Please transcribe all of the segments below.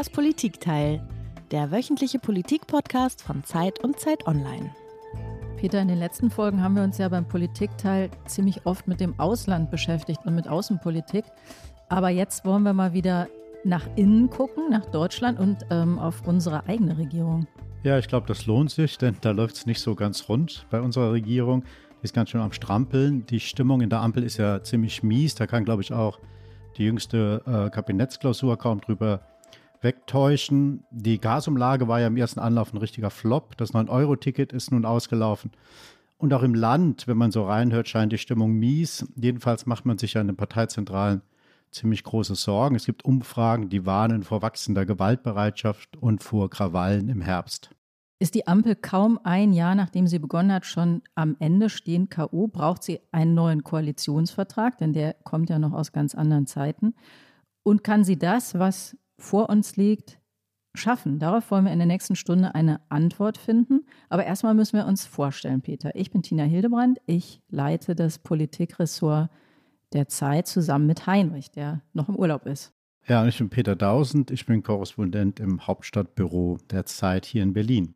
Das Politikteil, der wöchentliche Politik-Podcast von Zeit und Zeit Online. Peter, in den letzten Folgen haben wir uns ja beim Politikteil ziemlich oft mit dem Ausland beschäftigt und mit Außenpolitik. Aber jetzt wollen wir mal wieder nach innen gucken, nach Deutschland und ähm, auf unsere eigene Regierung. Ja, ich glaube, das lohnt sich, denn da läuft es nicht so ganz rund bei unserer Regierung. Die ist ganz schön am Strampeln. Die Stimmung in der Ampel ist ja ziemlich mies. Da kann, glaube ich, auch die jüngste äh, Kabinettsklausur kaum drüber wegtäuschen. Die Gasumlage war ja im ersten Anlauf ein richtiger Flop. Das 9-Euro-Ticket ist nun ausgelaufen. Und auch im Land, wenn man so reinhört, scheint die Stimmung mies. Jedenfalls macht man sich ja in den Parteizentralen ziemlich große Sorgen. Es gibt Umfragen, die warnen vor wachsender Gewaltbereitschaft und vor Krawallen im Herbst. Ist die Ampel kaum ein Jahr, nachdem sie begonnen hat, schon am Ende stehen K.O., braucht sie einen neuen Koalitionsvertrag, denn der kommt ja noch aus ganz anderen Zeiten. Und kann sie das, was vor uns liegt, schaffen? Darauf wollen wir in der nächsten Stunde eine Antwort finden. Aber erstmal müssen wir uns vorstellen, Peter. Ich bin Tina Hildebrand. Ich leite das Politikressort der Zeit zusammen mit Heinrich, der noch im Urlaub ist. Ja, ich bin Peter Dausend. Ich bin Korrespondent im Hauptstadtbüro der Zeit hier in Berlin.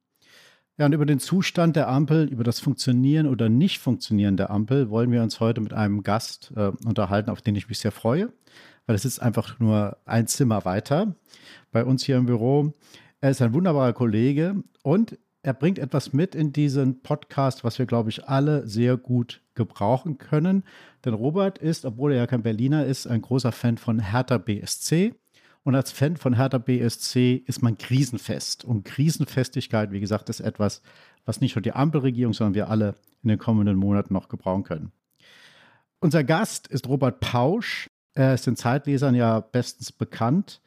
Ja, und über den Zustand der Ampel, über das Funktionieren oder Nicht-Funktionieren der Ampel wollen wir uns heute mit einem Gast äh, unterhalten, auf den ich mich sehr freue, weil es ist einfach nur ein Zimmer weiter bei uns hier im Büro. Er ist ein wunderbarer Kollege und er bringt etwas mit in diesen Podcast, was wir, glaube ich, alle sehr gut gebrauchen können. Denn Robert ist, obwohl er ja kein Berliner ist, ein großer Fan von Hertha BSC. Und als Fan von Hertha BSC ist man krisenfest. Und Krisenfestigkeit, wie gesagt, ist etwas, was nicht nur die Ampelregierung, sondern wir alle in den kommenden Monaten noch gebrauchen können. Unser Gast ist Robert Pausch. Er ist den Zeitlesern ja bestens bekannt.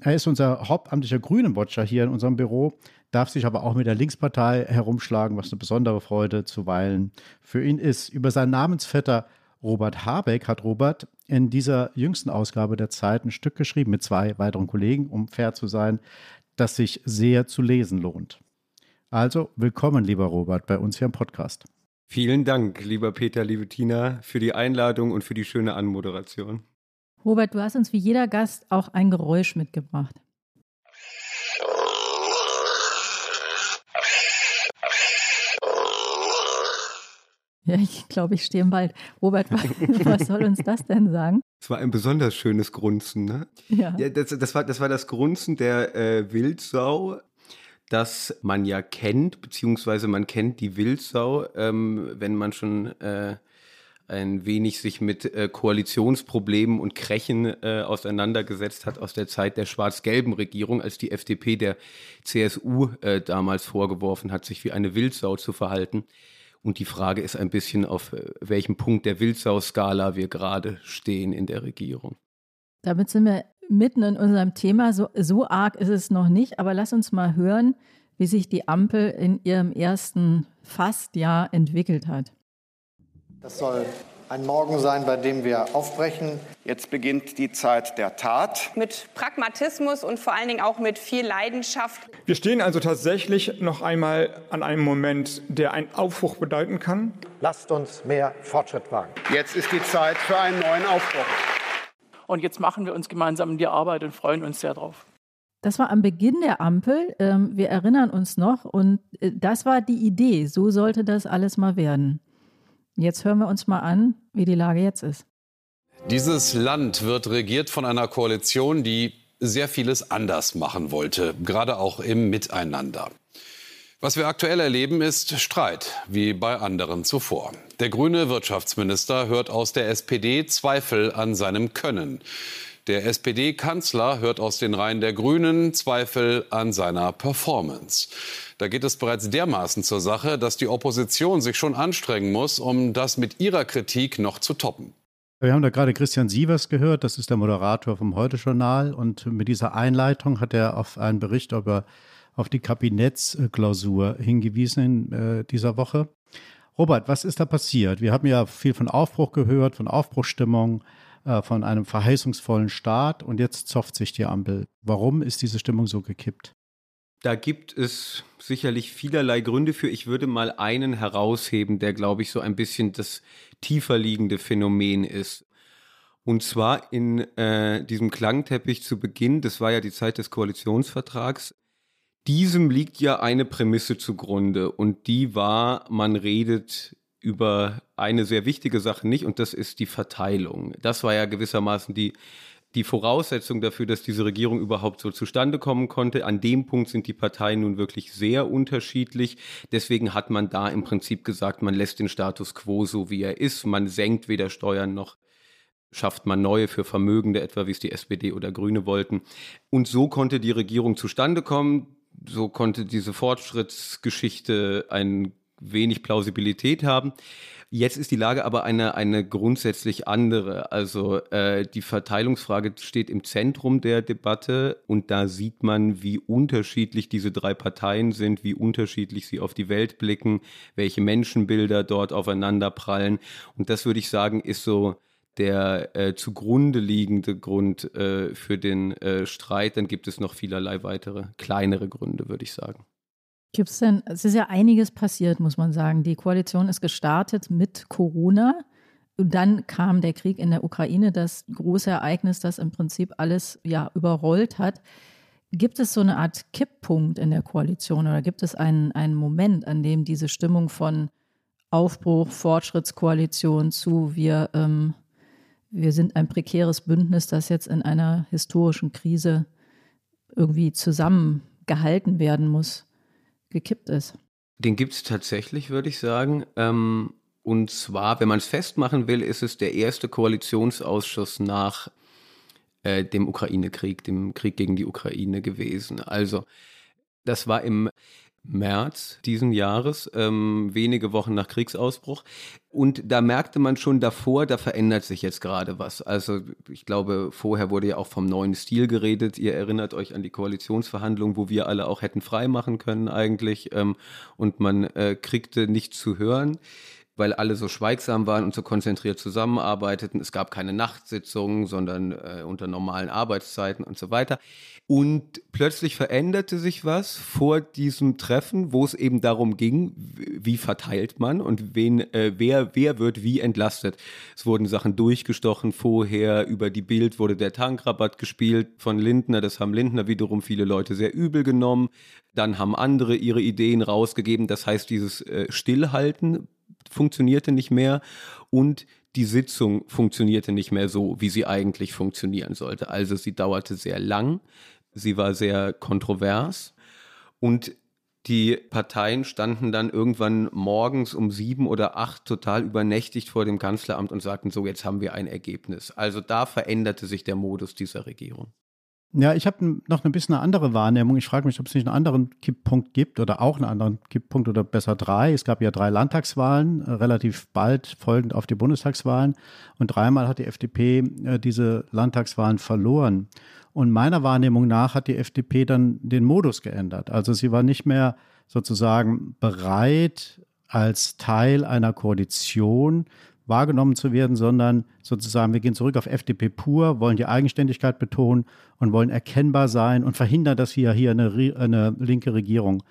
Er ist unser hauptamtlicher Grünen-Watcher hier in unserem Büro, darf sich aber auch mit der Linkspartei herumschlagen, was eine besondere Freude zuweilen für ihn ist. Über seinen Namensvetter Robert Habeck hat Robert in dieser jüngsten Ausgabe der Zeit ein Stück geschrieben mit zwei weiteren Kollegen, um fair zu sein, das sich sehr zu lesen lohnt. Also willkommen, lieber Robert, bei uns hier im Podcast. Vielen Dank, lieber Peter, liebe Tina, für die Einladung und für die schöne Anmoderation. Robert, du hast uns wie jeder Gast auch ein Geräusch mitgebracht. Ja, ich glaube, ich stehe im Wald. Robert, was soll uns das denn sagen? Es war ein besonders schönes Grunzen, ne? Ja. ja das, das, war, das war das Grunzen der äh, Wildsau, das man ja kennt, beziehungsweise man kennt die Wildsau, ähm, wenn man schon äh, ein wenig sich mit äh, Koalitionsproblemen und Krächen äh, auseinandergesetzt hat aus der Zeit der schwarz-gelben Regierung, als die FDP der CSU äh, damals vorgeworfen hat, sich wie eine Wildsau zu verhalten. Und die Frage ist ein bisschen, auf äh, welchem Punkt der Wildsau-Skala wir gerade stehen in der Regierung. Damit sind wir mitten in unserem Thema. So, so arg ist es noch nicht, aber lass uns mal hören, wie sich die Ampel in ihrem ersten Fastjahr entwickelt hat. Das soll ein Morgen sein, bei dem wir aufbrechen. Jetzt beginnt die Zeit der Tat. Mit Pragmatismus und vor allen Dingen auch mit viel Leidenschaft. Wir stehen also tatsächlich noch einmal an einem Moment, der einen Aufbruch bedeuten kann. Lasst uns mehr Fortschritt wagen. Jetzt ist die Zeit für einen neuen Aufbruch. Und jetzt machen wir uns gemeinsam in die Arbeit und freuen uns sehr drauf. Das war am Beginn der Ampel. Ähm, wir erinnern uns noch. Und äh, das war die Idee. So sollte das alles mal werden. Jetzt hören wir uns mal an, wie die Lage jetzt ist. Dieses Land wird regiert von einer Koalition, die sehr vieles anders machen wollte, gerade auch im Miteinander. Was wir aktuell erleben, ist Streit, wie bei anderen zuvor. Der grüne Wirtschaftsminister hört aus der SPD Zweifel an seinem Können. Der SPD-Kanzler hört aus den Reihen der Grünen Zweifel an seiner Performance. Da geht es bereits dermaßen zur Sache, dass die Opposition sich schon anstrengen muss, um das mit ihrer Kritik noch zu toppen. Wir haben da gerade Christian Sievers gehört, das ist der Moderator vom Heute-Journal. Und mit dieser Einleitung hat er auf einen Bericht über, auf die Kabinettsklausur hingewiesen in äh, dieser Woche. Robert, was ist da passiert? Wir haben ja viel von Aufbruch gehört, von Aufbruchstimmung. Äh, von einem verheißungsvollen Start und jetzt zofft sich die Ampel. Warum ist diese Stimmung so gekippt? Da gibt es sicherlich vielerlei Gründe für. Ich würde mal einen herausheben, der, glaube ich, so ein bisschen das tiefer liegende Phänomen ist. Und zwar in äh, diesem Klangteppich zu Beginn, das war ja die Zeit des Koalitionsvertrags, diesem liegt ja eine Prämisse zugrunde und die war, man redet über eine sehr wichtige Sache nicht und das ist die Verteilung. Das war ja gewissermaßen die, die Voraussetzung dafür, dass diese Regierung überhaupt so zustande kommen konnte. An dem Punkt sind die Parteien nun wirklich sehr unterschiedlich. Deswegen hat man da im Prinzip gesagt, man lässt den Status quo so, wie er ist. Man senkt weder Steuern noch schafft man neue für Vermögende, etwa wie es die SPD oder Grüne wollten. Und so konnte die Regierung zustande kommen. So konnte diese Fortschrittsgeschichte ein wenig Plausibilität haben. Jetzt ist die Lage aber eine, eine grundsätzlich andere. Also äh, die Verteilungsfrage steht im Zentrum der Debatte und da sieht man, wie unterschiedlich diese drei Parteien sind, wie unterschiedlich sie auf die Welt blicken, welche Menschenbilder dort aufeinander prallen. Und das würde ich sagen, ist so der äh, zugrunde liegende Grund äh, für den äh, Streit. Dann gibt es noch vielerlei weitere kleinere Gründe, würde ich sagen. Gibt es denn, es ist ja einiges passiert, muss man sagen. Die Koalition ist gestartet mit Corona. Und dann kam der Krieg in der Ukraine, das große Ereignis, das im Prinzip alles ja überrollt hat. Gibt es so eine Art Kipppunkt in der Koalition oder gibt es einen, einen Moment, an dem diese Stimmung von Aufbruch, Fortschrittskoalition zu wir, ähm, wir sind ein prekäres Bündnis, das jetzt in einer historischen Krise irgendwie zusammengehalten werden muss? Gekippt ist. Den gibt es tatsächlich, würde ich sagen. Ähm, und zwar, wenn man es festmachen will, ist es der erste Koalitionsausschuss nach äh, dem Ukraine-Krieg, dem Krieg gegen die Ukraine gewesen. Also, das war im März diesen Jahres, ähm, wenige Wochen nach Kriegsausbruch. Und da merkte man schon davor, da verändert sich jetzt gerade was. Also ich glaube, vorher wurde ja auch vom neuen Stil geredet. Ihr erinnert euch an die Koalitionsverhandlungen, wo wir alle auch hätten frei machen können eigentlich. Ähm, und man äh, kriegte nichts zu hören weil alle so schweigsam waren und so konzentriert zusammenarbeiteten. Es gab keine Nachtsitzungen, sondern äh, unter normalen Arbeitszeiten und so weiter. Und plötzlich veränderte sich was vor diesem Treffen, wo es eben darum ging, wie verteilt man und wen, äh, wer, wer wird wie entlastet. Es wurden Sachen durchgestochen vorher, über die Bild wurde der Tankrabatt gespielt von Lindner, das haben Lindner wiederum viele Leute sehr übel genommen. Dann haben andere ihre Ideen rausgegeben. Das heißt, dieses äh, Stillhalten funktionierte nicht mehr und die Sitzung funktionierte nicht mehr so, wie sie eigentlich funktionieren sollte. Also sie dauerte sehr lang. Sie war sehr kontrovers und die Parteien standen dann irgendwann morgens um sieben oder acht total übernächtigt vor dem Kanzleramt und sagten, so, jetzt haben wir ein Ergebnis. Also da veränderte sich der Modus dieser Regierung. Ja, ich habe noch ein bisschen eine andere Wahrnehmung. Ich frage mich, ob es nicht einen anderen Kipppunkt gibt oder auch einen anderen Kipppunkt oder besser drei. Es gab ja drei Landtagswahlen, äh, relativ bald folgend auf die Bundestagswahlen. Und dreimal hat die FDP äh, diese Landtagswahlen verloren. Und meiner Wahrnehmung nach hat die FDP dann den Modus geändert. Also sie war nicht mehr sozusagen bereit, als Teil einer Koalition wahrgenommen zu werden, sondern sozusagen, wir gehen zurück auf FDP pur, wollen die Eigenständigkeit betonen und wollen erkennbar sein und verhindern, dass wir hier eine, eine linke Regierung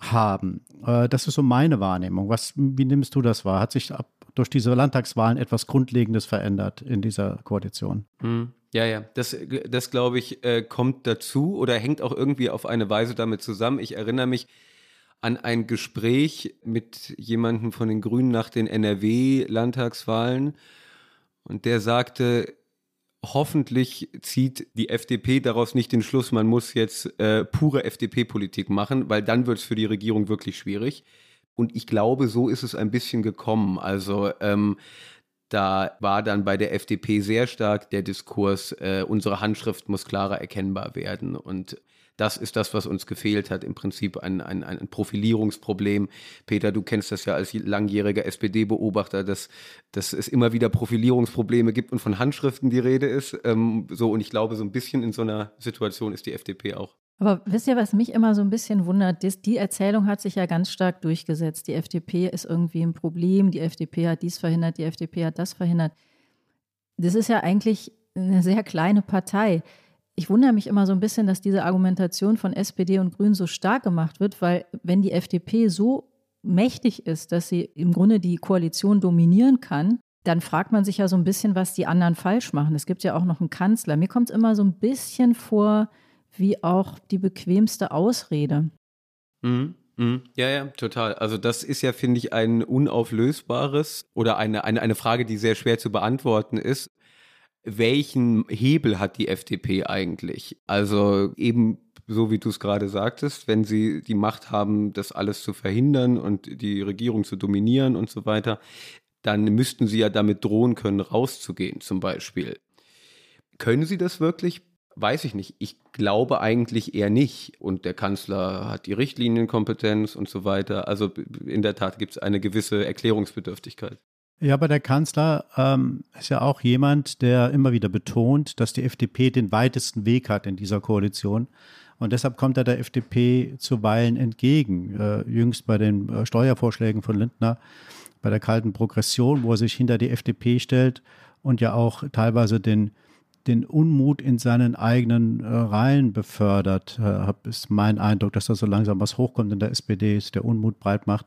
haben. Äh, das ist so meine Wahrnehmung. Was, wie nimmst du das wahr? Hat sich ab, durch diese Landtagswahlen etwas Grundlegendes verändert in dieser Koalition? Mhm. Ja, ja, das, das glaube ich, äh, kommt dazu oder hängt auch irgendwie auf eine Weise damit zusammen. Ich erinnere mich, an ein Gespräch mit jemandem von den Grünen nach den NRW-Landtagswahlen und der sagte, hoffentlich zieht die FDP daraus nicht den Schluss, man muss jetzt äh, pure FDP-Politik machen, weil dann wird es für die Regierung wirklich schwierig. Und ich glaube, so ist es ein bisschen gekommen. Also ähm, da war dann bei der FDP sehr stark der Diskurs, äh, unsere Handschrift muss klarer erkennbar werden. Und das ist das, was uns gefehlt hat, im Prinzip ein, ein, ein Profilierungsproblem. Peter, du kennst das ja als langjähriger SPD-Beobachter, dass, dass es immer wieder Profilierungsprobleme gibt und von Handschriften die Rede ist. Ähm, so, und ich glaube, so ein bisschen in so einer Situation ist die FDP auch. Aber wisst ihr, was mich immer so ein bisschen wundert? Die Erzählung hat sich ja ganz stark durchgesetzt. Die FDP ist irgendwie ein Problem, die FDP hat dies verhindert, die FDP hat das verhindert. Das ist ja eigentlich eine sehr kleine Partei ich wundere mich immer so ein bisschen, dass diese Argumentation von SPD und Grünen so stark gemacht wird, weil wenn die FDP so mächtig ist, dass sie im Grunde die Koalition dominieren kann, dann fragt man sich ja so ein bisschen, was die anderen falsch machen. Es gibt ja auch noch einen Kanzler. Mir kommt es immer so ein bisschen vor, wie auch die bequemste Ausrede. Mhm. Mhm. Ja, ja, total. Also das ist ja, finde ich, ein unauflösbares oder eine, eine, eine Frage, die sehr schwer zu beantworten ist. Welchen Hebel hat die FDP eigentlich? Also eben so wie du es gerade sagtest, wenn sie die Macht haben, das alles zu verhindern und die Regierung zu dominieren und so weiter, dann müssten sie ja damit drohen können, rauszugehen zum Beispiel. Können sie das wirklich? Weiß ich nicht. Ich glaube eigentlich eher nicht. Und der Kanzler hat die Richtlinienkompetenz und so weiter. Also in der Tat gibt es eine gewisse Erklärungsbedürftigkeit. Ja, aber der Kanzler ähm, ist ja auch jemand, der immer wieder betont, dass die FDP den weitesten Weg hat in dieser Koalition. Und deshalb kommt er der FDP zuweilen entgegen. Äh, jüngst bei den äh, Steuervorschlägen von Lindner, bei der kalten Progression, wo er sich hinter die FDP stellt und ja auch teilweise den den Unmut in seinen eigenen äh, Reihen befördert, äh, ist mein Eindruck, dass da so langsam was hochkommt in der SPD, ist der Unmut breit macht.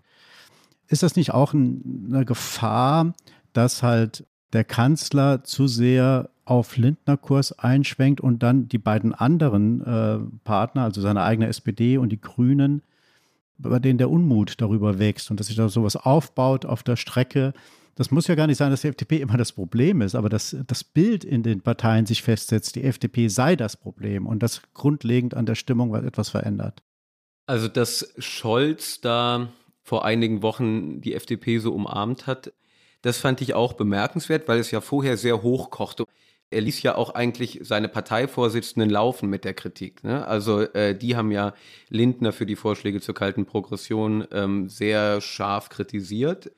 Ist das nicht auch ein, eine Gefahr, dass halt der Kanzler zu sehr auf Lindner-Kurs einschwenkt und dann die beiden anderen äh, Partner, also seine eigene SPD und die Grünen, bei denen der Unmut darüber wächst und dass sich da sowas aufbaut auf der Strecke, das muss ja gar nicht sein, dass die FDP immer das Problem ist, aber dass das Bild in den Parteien sich festsetzt, die FDP sei das Problem und das grundlegend an der Stimmung etwas verändert. Also, dass Scholz da vor einigen Wochen die FDP so umarmt hat, das fand ich auch bemerkenswert, weil es ja vorher sehr hoch kochte. Er ließ ja auch eigentlich seine Parteivorsitzenden laufen mit der Kritik. Ne? Also äh, die haben ja Lindner für die Vorschläge zur kalten Progression ähm, sehr scharf kritisiert.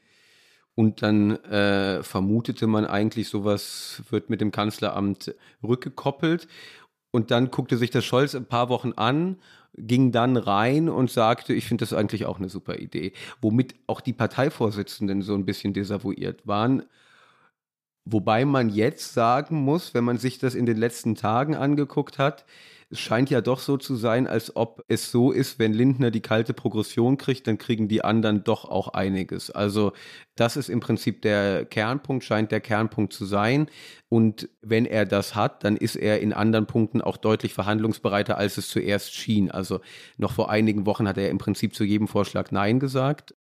Und dann äh, vermutete man eigentlich, sowas wird mit dem Kanzleramt rückgekoppelt. Und dann guckte sich das Scholz ein paar Wochen an, ging dann rein und sagte, ich finde das eigentlich auch eine super Idee. Womit auch die Parteivorsitzenden so ein bisschen desavouiert waren. Wobei man jetzt sagen muss, wenn man sich das in den letzten Tagen angeguckt hat, es scheint ja doch so zu sein, als ob es so ist, wenn Lindner die kalte Progression kriegt, dann kriegen die anderen doch auch einiges. Also das ist im Prinzip der Kernpunkt, scheint der Kernpunkt zu sein. Und wenn er das hat, dann ist er in anderen Punkten auch deutlich verhandlungsbereiter, als es zuerst schien. Also noch vor einigen Wochen hat er im Prinzip zu jedem Vorschlag Nein gesagt.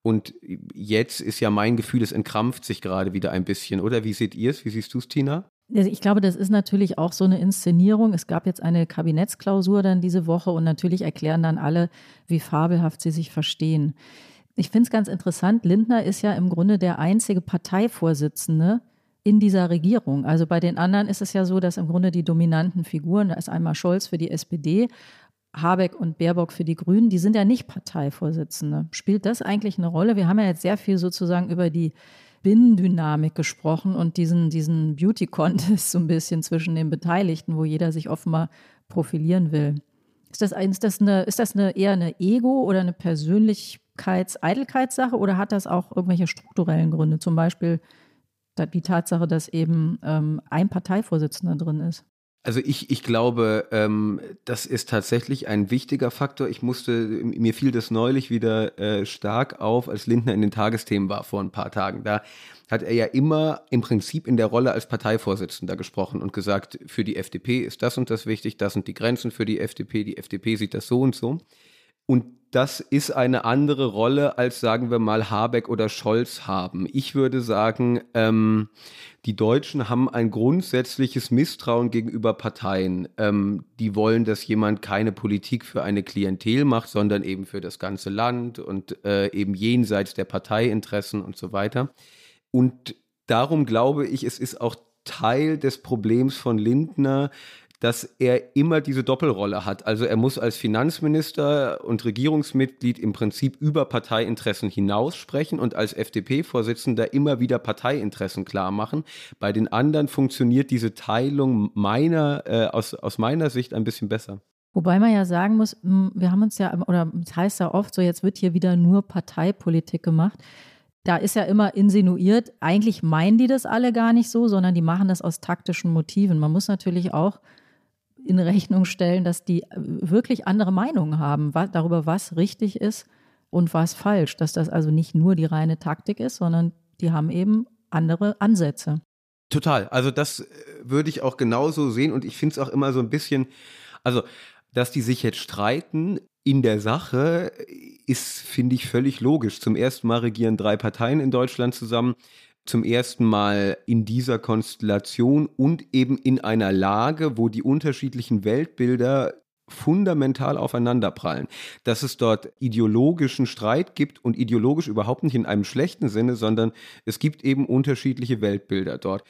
Und jetzt ist ja mein Gefühl, es entkrampft sich gerade wieder ein bisschen, oder? Wie seht ihr es? Wie siehst du es, Tina? Also ich glaube, das ist natürlich auch so eine Inszenierung. Es gab jetzt eine Kabinettsklausur dann diese Woche und natürlich erklären dann alle, wie fabelhaft sie sich verstehen. Ich finde es ganz interessant, Lindner ist ja im Grunde der einzige Parteivorsitzende in dieser Regierung. Also bei den anderen ist es ja so, dass im Grunde die dominanten Figuren, da ist einmal Scholz für die SPD, Habeck und Baerbock für die Grünen, die sind ja nicht Parteivorsitzende. Spielt das eigentlich eine Rolle? Wir haben ja jetzt sehr viel sozusagen über die Binnendynamik gesprochen und diesen, diesen Beauty-Contest so ein bisschen zwischen den Beteiligten, wo jeder sich offenbar profilieren will. Ist das, ist das, eine, ist das eine, eher eine Ego- oder eine Persönlichkeits-Eitelkeitssache oder hat das auch irgendwelche strukturellen Gründe? Zum Beispiel die Tatsache, dass eben ähm, ein Parteivorsitzender drin ist. Also ich, ich glaube, ähm, das ist tatsächlich ein wichtiger Faktor. Ich musste, mir fiel das neulich wieder äh, stark auf, als Lindner in den Tagesthemen war vor ein paar Tagen. Da hat er ja immer im Prinzip in der Rolle als Parteivorsitzender gesprochen und gesagt, für die FDP ist das und das wichtig, das sind die Grenzen für die FDP, die FDP sieht das so und so. Und das ist eine andere Rolle, als sagen wir mal Habeck oder Scholz haben. Ich würde sagen, ähm, die Deutschen haben ein grundsätzliches Misstrauen gegenüber Parteien. Ähm, die wollen, dass jemand keine Politik für eine Klientel macht, sondern eben für das ganze Land und äh, eben jenseits der Parteiinteressen und so weiter. Und darum glaube ich, es ist auch Teil des Problems von Lindner, dass er immer diese Doppelrolle hat. Also er muss als Finanzminister und Regierungsmitglied im Prinzip über Parteiinteressen hinaus sprechen und als FDP-Vorsitzender immer wieder Parteiinteressen klar machen. Bei den anderen funktioniert diese Teilung meiner, äh, aus, aus meiner Sicht ein bisschen besser. Wobei man ja sagen muss, wir haben uns ja, oder es heißt ja oft so, jetzt wird hier wieder nur Parteipolitik gemacht da ist ja immer insinuiert, eigentlich meinen die das alle gar nicht so, sondern die machen das aus taktischen Motiven. Man muss natürlich auch in Rechnung stellen, dass die äh, wirklich andere Meinungen haben was, darüber, was richtig ist und was falsch. Dass das also nicht nur die reine Taktik ist, sondern die haben eben andere Ansätze. Total. Also das äh, würde ich auch genauso sehen und ich finde es auch immer so ein bisschen, also dass die sich jetzt streiten in der Sache ist, finde ich, völlig logisch. Zum ersten Mal regieren drei Parteien in Deutschland zusammen. Zum ersten Mal in dieser Konstellation und eben in einer Lage, wo die unterschiedlichen Weltbilder fundamental aufeinanderprallen. Dass es dort ideologischen Streit gibt und ideologisch überhaupt nicht in einem schlechten Sinne, sondern es gibt eben unterschiedliche Weltbilder dort.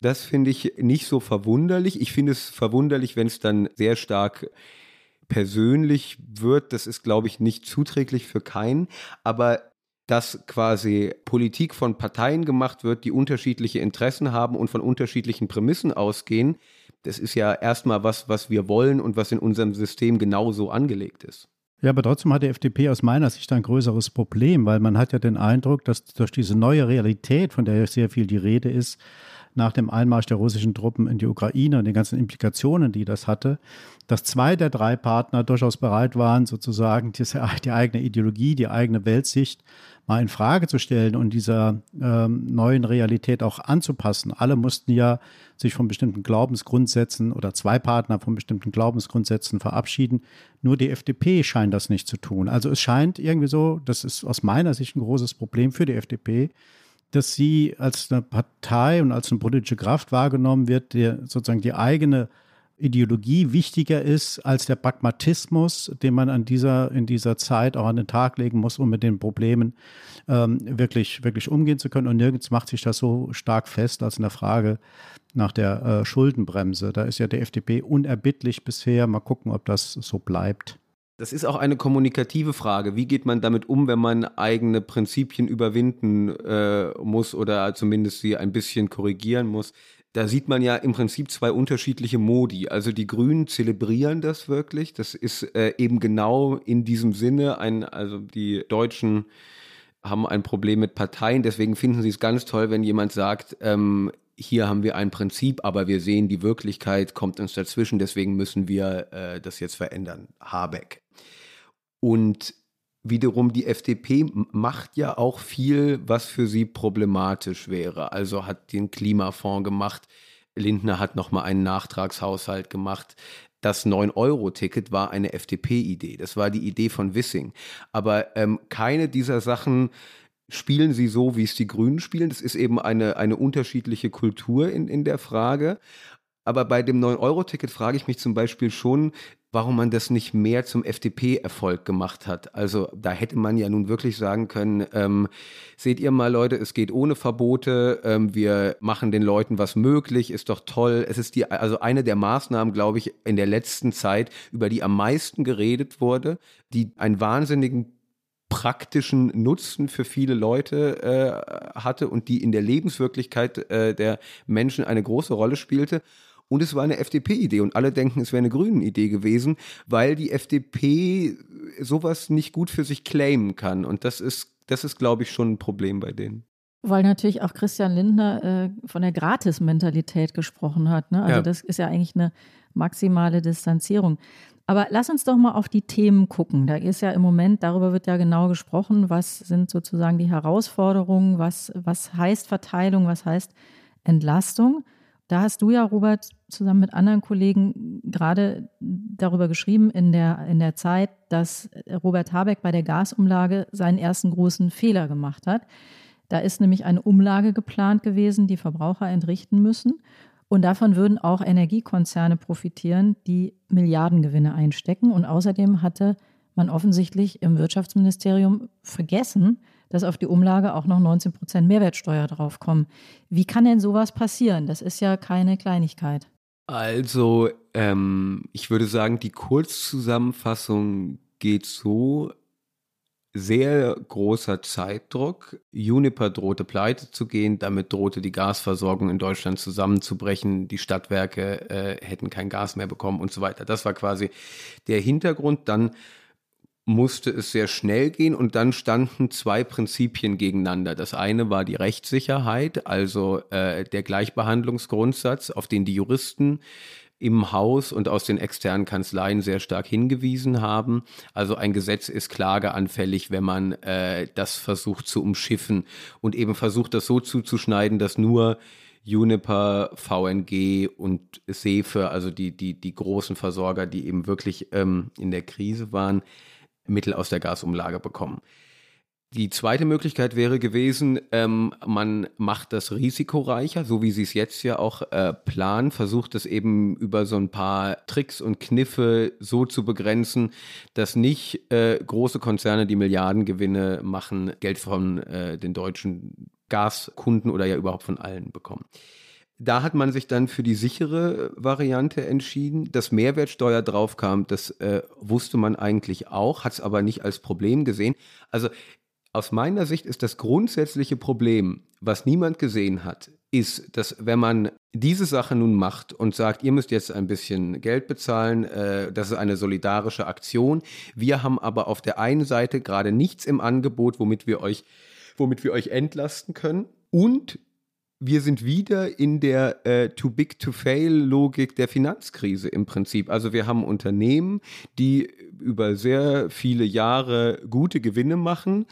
Das finde ich nicht so verwunderlich. Ich finde es verwunderlich, wenn es dann sehr stark persönlich wird. Das ist, glaube ich, nicht zuträglich für keinen. Aber dass quasi Politik von Parteien gemacht wird, die unterschiedliche Interessen haben und von unterschiedlichen Prämissen ausgehen, das ist ja erstmal was, was wir wollen und was in unserem System genauso angelegt ist. Ja, aber trotzdem hat die FDP aus meiner Sicht ein größeres Problem, weil man hat ja den Eindruck, dass durch diese neue Realität, von der sehr viel die Rede ist, nach dem Einmarsch der russischen Truppen in die Ukraine und den ganzen Implikationen, die das hatte, dass zwei der drei Partner durchaus bereit waren, sozusagen diese, die eigene Ideologie, die eigene Weltsicht mal in Frage zu stellen und dieser ähm, neuen Realität auch anzupassen. Alle mussten ja sich von bestimmten Glaubensgrundsätzen oder zwei Partner von bestimmten Glaubensgrundsätzen verabschieden. Nur die FDP scheint das nicht zu tun. Also es scheint irgendwie so, das ist aus meiner Sicht ein großes Problem für die FDP, dass sie als eine Partei und als eine politische Kraft wahrgenommen wird, der sozusagen die eigene Ideologie wichtiger ist als der Pragmatismus, den man an dieser, in dieser Zeit auch an den Tag legen muss, um mit den Problemen ähm, wirklich, wirklich umgehen zu können. Und nirgends macht sich das so stark fest als in der Frage nach der äh, Schuldenbremse. Da ist ja der FDP unerbittlich bisher. Mal gucken, ob das so bleibt. Das ist auch eine kommunikative Frage. Wie geht man damit um, wenn man eigene Prinzipien überwinden äh, muss oder zumindest sie ein bisschen korrigieren muss? Da sieht man ja im Prinzip zwei unterschiedliche Modi. Also die Grünen zelebrieren das wirklich. Das ist äh, eben genau in diesem Sinne ein, also die Deutschen haben ein Problem mit Parteien. Deswegen finden sie es ganz toll, wenn jemand sagt, ähm, hier haben wir ein Prinzip, aber wir sehen, die Wirklichkeit kommt uns dazwischen, deswegen müssen wir äh, das jetzt verändern. Habeck. Und wiederum die FDP macht ja auch viel, was für sie problematisch wäre. Also hat den Klimafonds gemacht. Lindner hat nochmal einen Nachtragshaushalt gemacht. Das 9-Euro-Ticket war eine FDP-Idee. Das war die Idee von Wissing. Aber ähm, keine dieser Sachen spielen sie so, wie es die Grünen spielen. Das ist eben eine, eine unterschiedliche Kultur in, in der Frage. Aber bei dem 9-Euro-Ticket frage ich mich zum Beispiel schon, warum man das nicht mehr zum FDP-Erfolg gemacht hat. Also da hätte man ja nun wirklich sagen können, ähm, seht ihr mal Leute, es geht ohne Verbote, ähm, wir machen den Leuten was möglich, ist doch toll. Es ist die, also eine der Maßnahmen, glaube ich, in der letzten Zeit, über die am meisten geredet wurde, die einen wahnsinnigen praktischen Nutzen für viele Leute äh, hatte und die in der Lebenswirklichkeit äh, der Menschen eine große Rolle spielte. Und es war eine FDP-Idee und alle denken, es wäre eine Grünen-Idee gewesen, weil die FDP sowas nicht gut für sich claimen kann. Und das ist, das ist, glaube ich, schon ein Problem bei denen. Weil natürlich auch Christian Lindner äh, von der Gratis-Mentalität gesprochen hat. Ne? Also ja. das ist ja eigentlich eine maximale Distanzierung. Aber lass uns doch mal auf die Themen gucken. Da ist ja im Moment, darüber wird ja genau gesprochen, was sind sozusagen die Herausforderungen, was, was heißt Verteilung, was heißt Entlastung. Da hast du ja, Robert, zusammen mit anderen Kollegen gerade darüber geschrieben in der, in der Zeit, dass Robert Habeck bei der Gasumlage seinen ersten großen Fehler gemacht hat. Da ist nämlich eine Umlage geplant gewesen, die Verbraucher entrichten müssen. Und davon würden auch Energiekonzerne profitieren, die Milliardengewinne einstecken. Und außerdem hatte man offensichtlich im Wirtschaftsministerium vergessen, dass auf die Umlage auch noch 19 Prozent Mehrwertsteuer draufkommen. Wie kann denn sowas passieren? Das ist ja keine Kleinigkeit. Also, ähm, ich würde sagen, die Kurzzusammenfassung geht so. Sehr großer Zeitdruck. Juniper drohte pleite zu gehen, damit drohte die Gasversorgung in Deutschland zusammenzubrechen. Die Stadtwerke äh, hätten kein Gas mehr bekommen und so weiter. Das war quasi der Hintergrund. Dann musste es sehr schnell gehen und dann standen zwei Prinzipien gegeneinander. Das eine war die Rechtssicherheit, also äh, der Gleichbehandlungsgrundsatz, auf den die Juristen im Haus und aus den externen Kanzleien sehr stark hingewiesen haben. Also ein Gesetz ist klageanfällig, wenn man äh, das versucht zu umschiffen und eben versucht, das so zuzuschneiden, dass nur Juniper, VNG und Sefe, also die, die, die großen Versorger, die eben wirklich ähm, in der Krise waren, Mittel aus der Gasumlage bekommen. Die zweite Möglichkeit wäre gewesen, ähm, man macht das risikoreicher, so wie Sie es jetzt ja auch äh, planen, versucht es eben über so ein paar Tricks und Kniffe so zu begrenzen, dass nicht äh, große Konzerne, die Milliardengewinne machen, Geld von äh, den deutschen Gaskunden oder ja überhaupt von allen bekommen. Da hat man sich dann für die sichere Variante entschieden. Dass Mehrwertsteuer draufkam, das äh, wusste man eigentlich auch, hat es aber nicht als Problem gesehen. Also aus meiner Sicht ist das grundsätzliche Problem, was niemand gesehen hat, ist, dass wenn man diese Sache nun macht und sagt, ihr müsst jetzt ein bisschen Geld bezahlen, äh, das ist eine solidarische Aktion. Wir haben aber auf der einen Seite gerade nichts im Angebot, womit wir euch, womit wir euch entlasten können. Und wir sind wieder in der äh, Too Big to Fail Logik der Finanzkrise im Prinzip. Also wir haben Unternehmen, die über sehr viele Jahre gute Gewinne machen,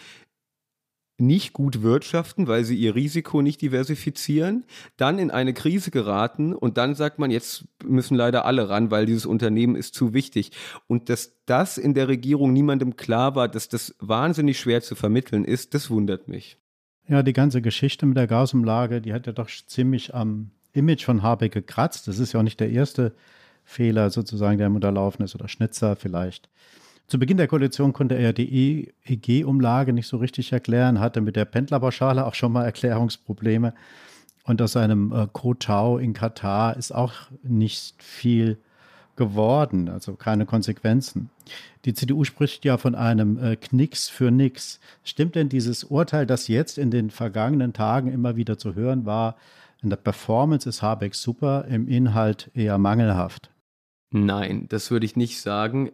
nicht gut wirtschaften, weil sie ihr Risiko nicht diversifizieren, dann in eine Krise geraten und dann sagt man, jetzt müssen leider alle ran, weil dieses Unternehmen ist zu wichtig. Und dass das in der Regierung niemandem klar war, dass das wahnsinnig schwer zu vermitteln ist, das wundert mich. Ja, die ganze Geschichte mit der Gasumlage, die hat ja doch ziemlich am Image von Habeck gekratzt. Das ist ja auch nicht der erste Fehler sozusagen, der im Unterlaufen ist oder Schnitzer vielleicht. Zu Beginn der Koalition konnte er die EEG-Umlage nicht so richtig erklären, hatte mit der Pendlerpauschale auch schon mal Erklärungsprobleme. Und aus seinem äh, Kotau in Katar ist auch nicht viel geworden, also keine Konsequenzen. Die CDU spricht ja von einem äh, Knicks für nix. Stimmt denn dieses Urteil, das jetzt in den vergangenen Tagen immer wieder zu hören war, in der Performance ist Habeck super, im Inhalt eher mangelhaft? Nein, das würde ich nicht sagen.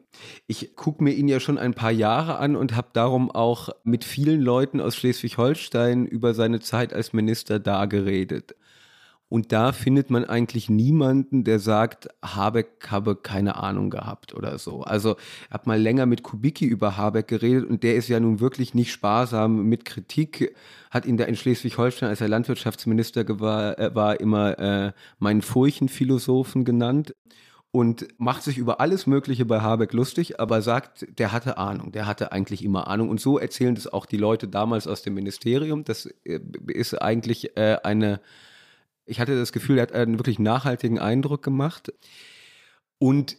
Ich gucke mir ihn ja schon ein paar Jahre an und habe darum auch mit vielen Leuten aus Schleswig-Holstein über seine Zeit als Minister da geredet. Und da findet man eigentlich niemanden, der sagt, Habeck habe keine Ahnung gehabt oder so. Also ich habe mal länger mit Kubicki über Habeck geredet und der ist ja nun wirklich nicht sparsam mit Kritik. Hat ihn da in Schleswig-Holstein, als er Landwirtschaftsminister war, äh, war immer äh, meinen Furchenphilosophen genannt und macht sich über alles Mögliche bei Habeck lustig, aber sagt, der hatte Ahnung, der hatte eigentlich immer Ahnung. Und so erzählen das auch die Leute damals aus dem Ministerium. Das äh, ist eigentlich äh, eine, ich hatte das Gefühl, er hat einen wirklich nachhaltigen Eindruck gemacht. Und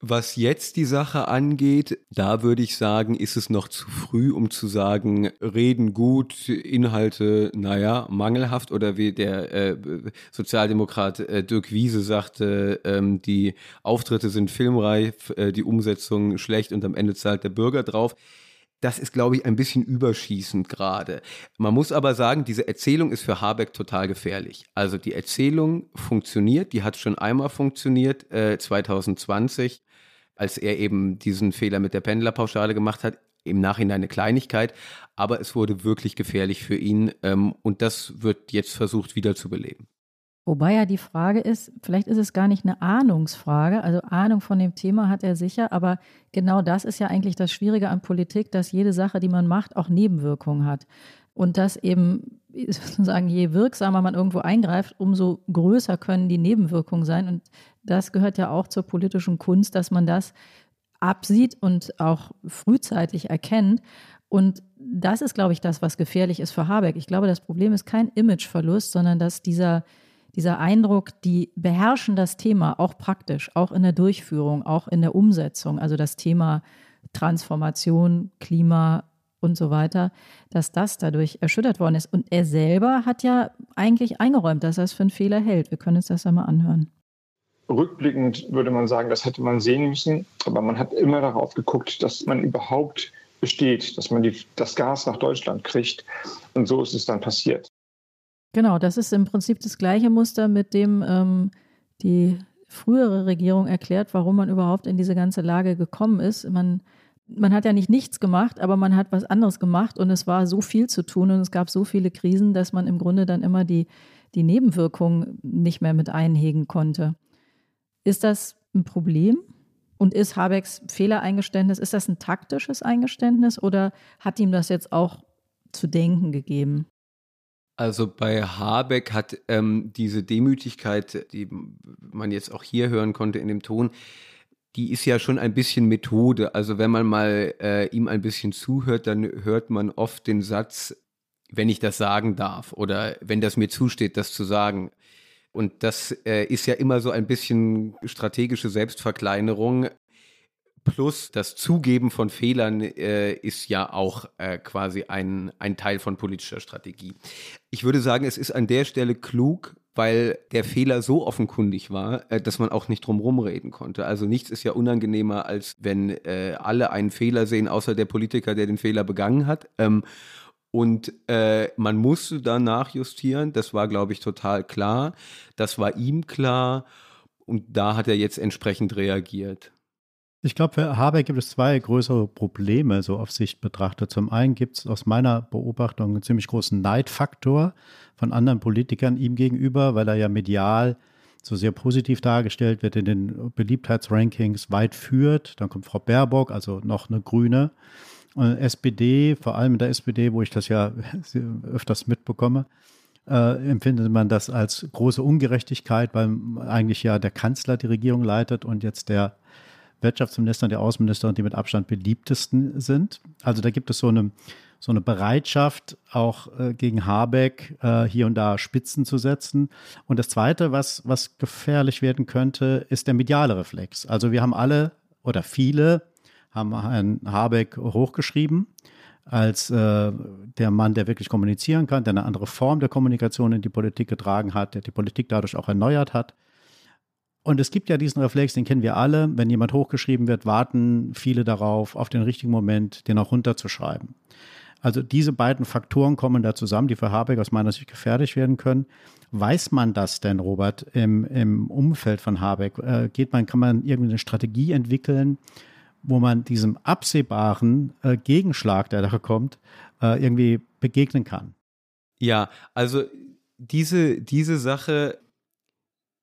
was jetzt die Sache angeht, da würde ich sagen, ist es noch zu früh, um zu sagen, reden gut, Inhalte, naja, mangelhaft oder wie der äh, Sozialdemokrat äh, Dirk Wiese sagte, ähm, die Auftritte sind filmreif, äh, die Umsetzung schlecht und am Ende zahlt der Bürger drauf. Das ist, glaube ich, ein bisschen überschießend gerade. Man muss aber sagen, diese Erzählung ist für Habeck total gefährlich. Also die Erzählung funktioniert, die hat schon einmal funktioniert, äh, 2020 als er eben diesen Fehler mit der Pendlerpauschale gemacht hat. Im Nachhinein eine Kleinigkeit, aber es wurde wirklich gefährlich für ihn ähm, und das wird jetzt versucht wiederzubeleben. Wobei ja die Frage ist, vielleicht ist es gar nicht eine Ahnungsfrage, also Ahnung von dem Thema hat er sicher, aber genau das ist ja eigentlich das Schwierige an Politik, dass jede Sache, die man macht, auch Nebenwirkungen hat. Und dass eben sozusagen, je wirksamer man irgendwo eingreift, umso größer können die Nebenwirkungen sein. Und das gehört ja auch zur politischen Kunst, dass man das absieht und auch frühzeitig erkennt. Und das ist, glaube ich, das, was gefährlich ist für Habeck. Ich glaube, das Problem ist kein Imageverlust, sondern dass dieser, dieser Eindruck, die beherrschen das Thema auch praktisch, auch in der Durchführung, auch in der Umsetzung. Also das Thema Transformation, Klima, und so weiter, dass das dadurch erschüttert worden ist. Und er selber hat ja eigentlich eingeräumt, dass er es für einen Fehler hält. Wir können uns das ja mal anhören. Rückblickend würde man sagen, das hätte man sehen müssen, aber man hat immer darauf geguckt, dass man überhaupt besteht, dass man die, das Gas nach Deutschland kriegt. Und so ist es dann passiert. Genau, das ist im Prinzip das gleiche Muster, mit dem ähm, die frühere Regierung erklärt, warum man überhaupt in diese ganze Lage gekommen ist. Man man hat ja nicht nichts gemacht, aber man hat was anderes gemacht und es war so viel zu tun und es gab so viele Krisen, dass man im Grunde dann immer die, die Nebenwirkungen nicht mehr mit einhegen konnte. Ist das ein Problem? Und ist Habecks Fehlereingeständnis, ist das ein taktisches Eingeständnis oder hat ihm das jetzt auch zu denken gegeben? Also bei Habeck hat ähm, diese Demütigkeit, die man jetzt auch hier hören konnte in dem Ton, die ist ja schon ein bisschen Methode. Also wenn man mal äh, ihm ein bisschen zuhört, dann hört man oft den Satz, wenn ich das sagen darf oder wenn das mir zusteht, das zu sagen. Und das äh, ist ja immer so ein bisschen strategische Selbstverkleinerung. Plus das Zugeben von Fehlern äh, ist ja auch äh, quasi ein, ein Teil von politischer Strategie. Ich würde sagen, es ist an der Stelle klug, weil der Fehler so offenkundig war, äh, dass man auch nicht drum reden konnte. Also nichts ist ja unangenehmer, als wenn äh, alle einen Fehler sehen, außer der Politiker, der den Fehler begangen hat. Ähm, und äh, man musste dann nachjustieren. Das war, glaube ich, total klar. Das war ihm klar. Und da hat er jetzt entsprechend reagiert. Ich glaube, für Habeck gibt es zwei größere Probleme, so auf Sicht betrachtet. Zum einen gibt es aus meiner Beobachtung einen ziemlich großen Neidfaktor von anderen Politikern ihm gegenüber, weil er ja medial so sehr positiv dargestellt wird, in den Beliebtheitsrankings weit führt. Dann kommt Frau Baerbock, also noch eine Grüne. Und SPD, vor allem in der SPD, wo ich das ja öfters mitbekomme, äh, empfindet man das als große Ungerechtigkeit, weil eigentlich ja der Kanzler die Regierung leitet und jetzt der Wirtschaftsminister und der Außenminister, die mit Abstand beliebtesten sind. Also da gibt es so eine, so eine Bereitschaft, auch äh, gegen Habeck äh, hier und da Spitzen zu setzen. Und das Zweite, was, was gefährlich werden könnte, ist der mediale Reflex. Also wir haben alle oder viele haben Herrn Habeck hochgeschrieben als äh, der Mann, der wirklich kommunizieren kann, der eine andere Form der Kommunikation in die Politik getragen hat, der die Politik dadurch auch erneuert hat. Und es gibt ja diesen Reflex, den kennen wir alle. Wenn jemand hochgeschrieben wird, warten viele darauf, auf den richtigen Moment, den auch runterzuschreiben. Also diese beiden Faktoren kommen da zusammen, die für Habeck aus meiner Sicht gefährlich werden können. Weiß man das denn, Robert, im, im Umfeld von Habeck? Äh, geht man, kann man irgendwie eine Strategie entwickeln, wo man diesem absehbaren äh, Gegenschlag, der da kommt, äh, irgendwie begegnen kann. Ja, also diese, diese Sache,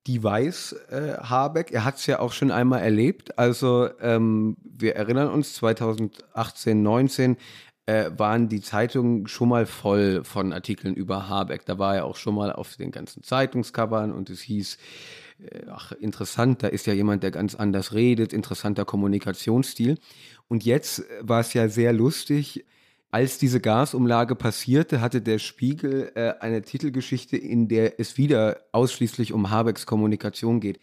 die weiß äh, Habeck. Er hat es ja auch schon einmal erlebt. Also ähm, wir erinnern uns, 2018, 19 äh, waren die Zeitungen schon mal voll von Artikeln über Habeck. Da war er auch schon mal auf den ganzen Zeitungscovern und es hieß, äh, ach, interessant, da ist ja jemand, der ganz anders redet, interessanter Kommunikationsstil. Und jetzt war es ja sehr lustig. Als diese Gasumlage passierte, hatte der Spiegel äh, eine Titelgeschichte, in der es wieder ausschließlich um Habecks Kommunikation geht.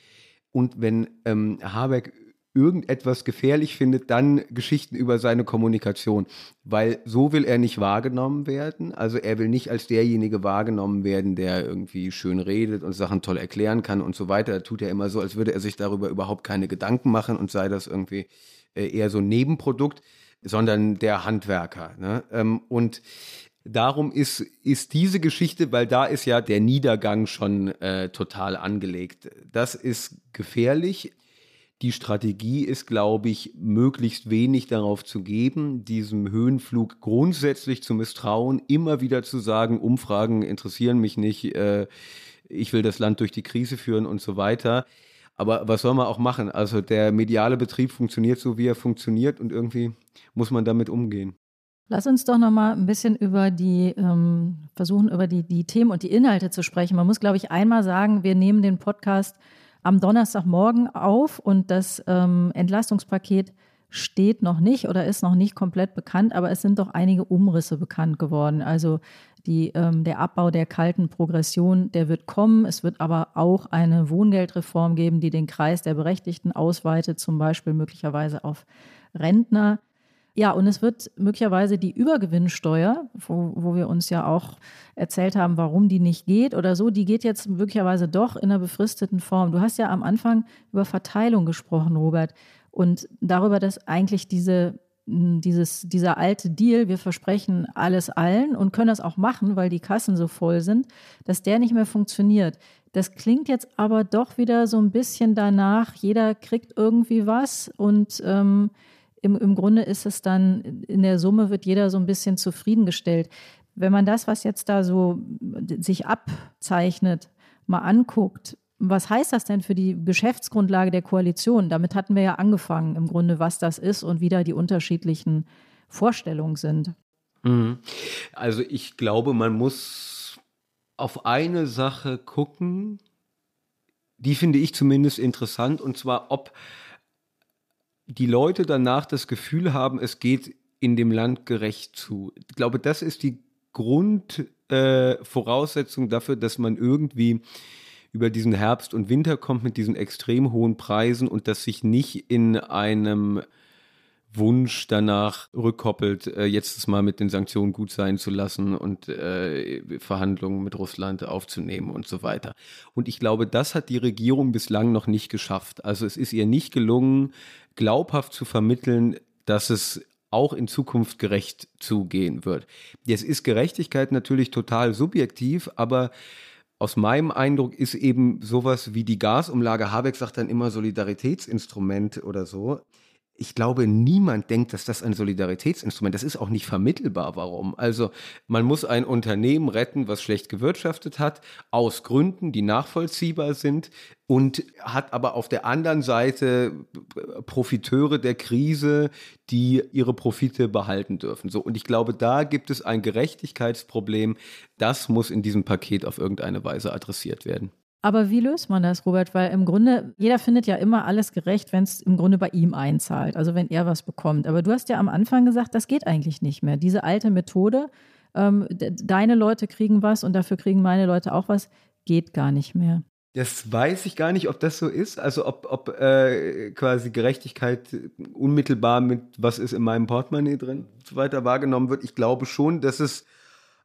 Und wenn ähm, Habeck irgendetwas gefährlich findet, dann Geschichten über seine Kommunikation, weil so will er nicht wahrgenommen werden. Also er will nicht als derjenige wahrgenommen werden, der irgendwie schön redet und Sachen toll erklären kann und so weiter. Da tut er immer so, als würde er sich darüber überhaupt keine Gedanken machen und sei das irgendwie äh, eher so ein Nebenprodukt, sondern der Handwerker. Ne? Ähm, und darum ist, ist diese Geschichte, weil da ist ja der Niedergang schon äh, total angelegt. Das ist gefährlich. Die Strategie ist, glaube ich, möglichst wenig darauf zu geben, diesem Höhenflug grundsätzlich zu misstrauen, immer wieder zu sagen, Umfragen interessieren mich nicht, äh, ich will das Land durch die Krise führen und so weiter. Aber was soll man auch machen? Also der mediale Betrieb funktioniert so, wie er funktioniert und irgendwie muss man damit umgehen. Lass uns doch noch mal ein bisschen über die ähm, versuchen über die, die Themen und die Inhalte zu sprechen. Man muss, glaube ich, einmal sagen, wir nehmen den Podcast am Donnerstagmorgen auf und das ähm, Entlastungspaket steht noch nicht oder ist noch nicht komplett bekannt, aber es sind doch einige Umrisse bekannt geworden. Also die, ähm, der Abbau der kalten Progression, der wird kommen. Es wird aber auch eine Wohngeldreform geben, die den Kreis der Berechtigten ausweitet, zum Beispiel möglicherweise auf Rentner. Ja, und es wird möglicherweise die Übergewinnsteuer, wo, wo wir uns ja auch erzählt haben, warum die nicht geht oder so, die geht jetzt möglicherweise doch in einer befristeten Form. Du hast ja am Anfang über Verteilung gesprochen, Robert, und darüber, dass eigentlich diese dieses, dieser alte Deal, wir versprechen alles allen und können das auch machen, weil die Kassen so voll sind, dass der nicht mehr funktioniert. Das klingt jetzt aber doch wieder so ein bisschen danach, jeder kriegt irgendwie was und ähm, im, im Grunde ist es dann, in der Summe wird jeder so ein bisschen zufriedengestellt. Wenn man das, was jetzt da so sich abzeichnet, mal anguckt, Was heißt das denn für die Geschäftsgrundlage der Koalition? Damit hatten wir ja angefangen, im Grunde, was das ist und wie da die unterschiedlichen Vorstellungen sind. Mhm. Also ich glaube, man muss auf eine Sache gucken, die finde ich zumindest interessant, und zwar, ob die Leute danach das Gefühl haben, es geht in dem Land gerecht zu. Ich glaube, das ist die Grundvoraussetzung äh, dafür, dass man irgendwie über diesen Herbst und Winter kommt mit diesen extrem hohen Preisen und dass sich nicht in einem Wunsch danach rückkoppelt, äh, jetzt es mal mit den Sanktionen gut sein zu lassen und äh, Verhandlungen mit Russland aufzunehmen und so weiter. Und ich glaube, das hat die Regierung bislang noch nicht geschafft. Also es ist ihr nicht gelungen, glaubhaft zu vermitteln, dass es auch in Zukunft gerecht zugehen wird. Jetzt ist Gerechtigkeit natürlich total subjektiv, aber aus meinem Eindruck ist eben sowas wie die Gasumlage, Habeck sagt dann immer Solidaritätsinstrument oder so ich glaube, niemand denkt, dass das ein Solidaritätsinstrument, das ist auch nicht vermittelbar. Warum? Also man muss ein Unternehmen retten, was schlecht gewirtschaftet hat, aus Gründen, die nachvollziehbar sind und hat aber auf der anderen Seite Profiteure der Krise, die ihre Profite behalten dürfen. So und ich glaube, da gibt es ein Gerechtigkeitsproblem, das muss in diesem Paket auf irgendeine Weise adressiert werden. Aber wie löst man das, Robert? Weil im Grunde, jeder findet ja immer alles gerecht, wenn es im Grunde bei ihm einzahlt, also wenn er was bekommt. Aber du hast ja am Anfang gesagt, das geht eigentlich nicht mehr. Diese alte Methode, ähm, deine Leute kriegen was und dafür kriegen meine Leute auch was, geht gar nicht mehr. Das weiß ich gar nicht, ob das so ist. Also ob, ob äh, quasi Gerechtigkeit unmittelbar mit was ist in meinem Portemonnaie drin so weiter wahrgenommen wird. Ich glaube schon, dass es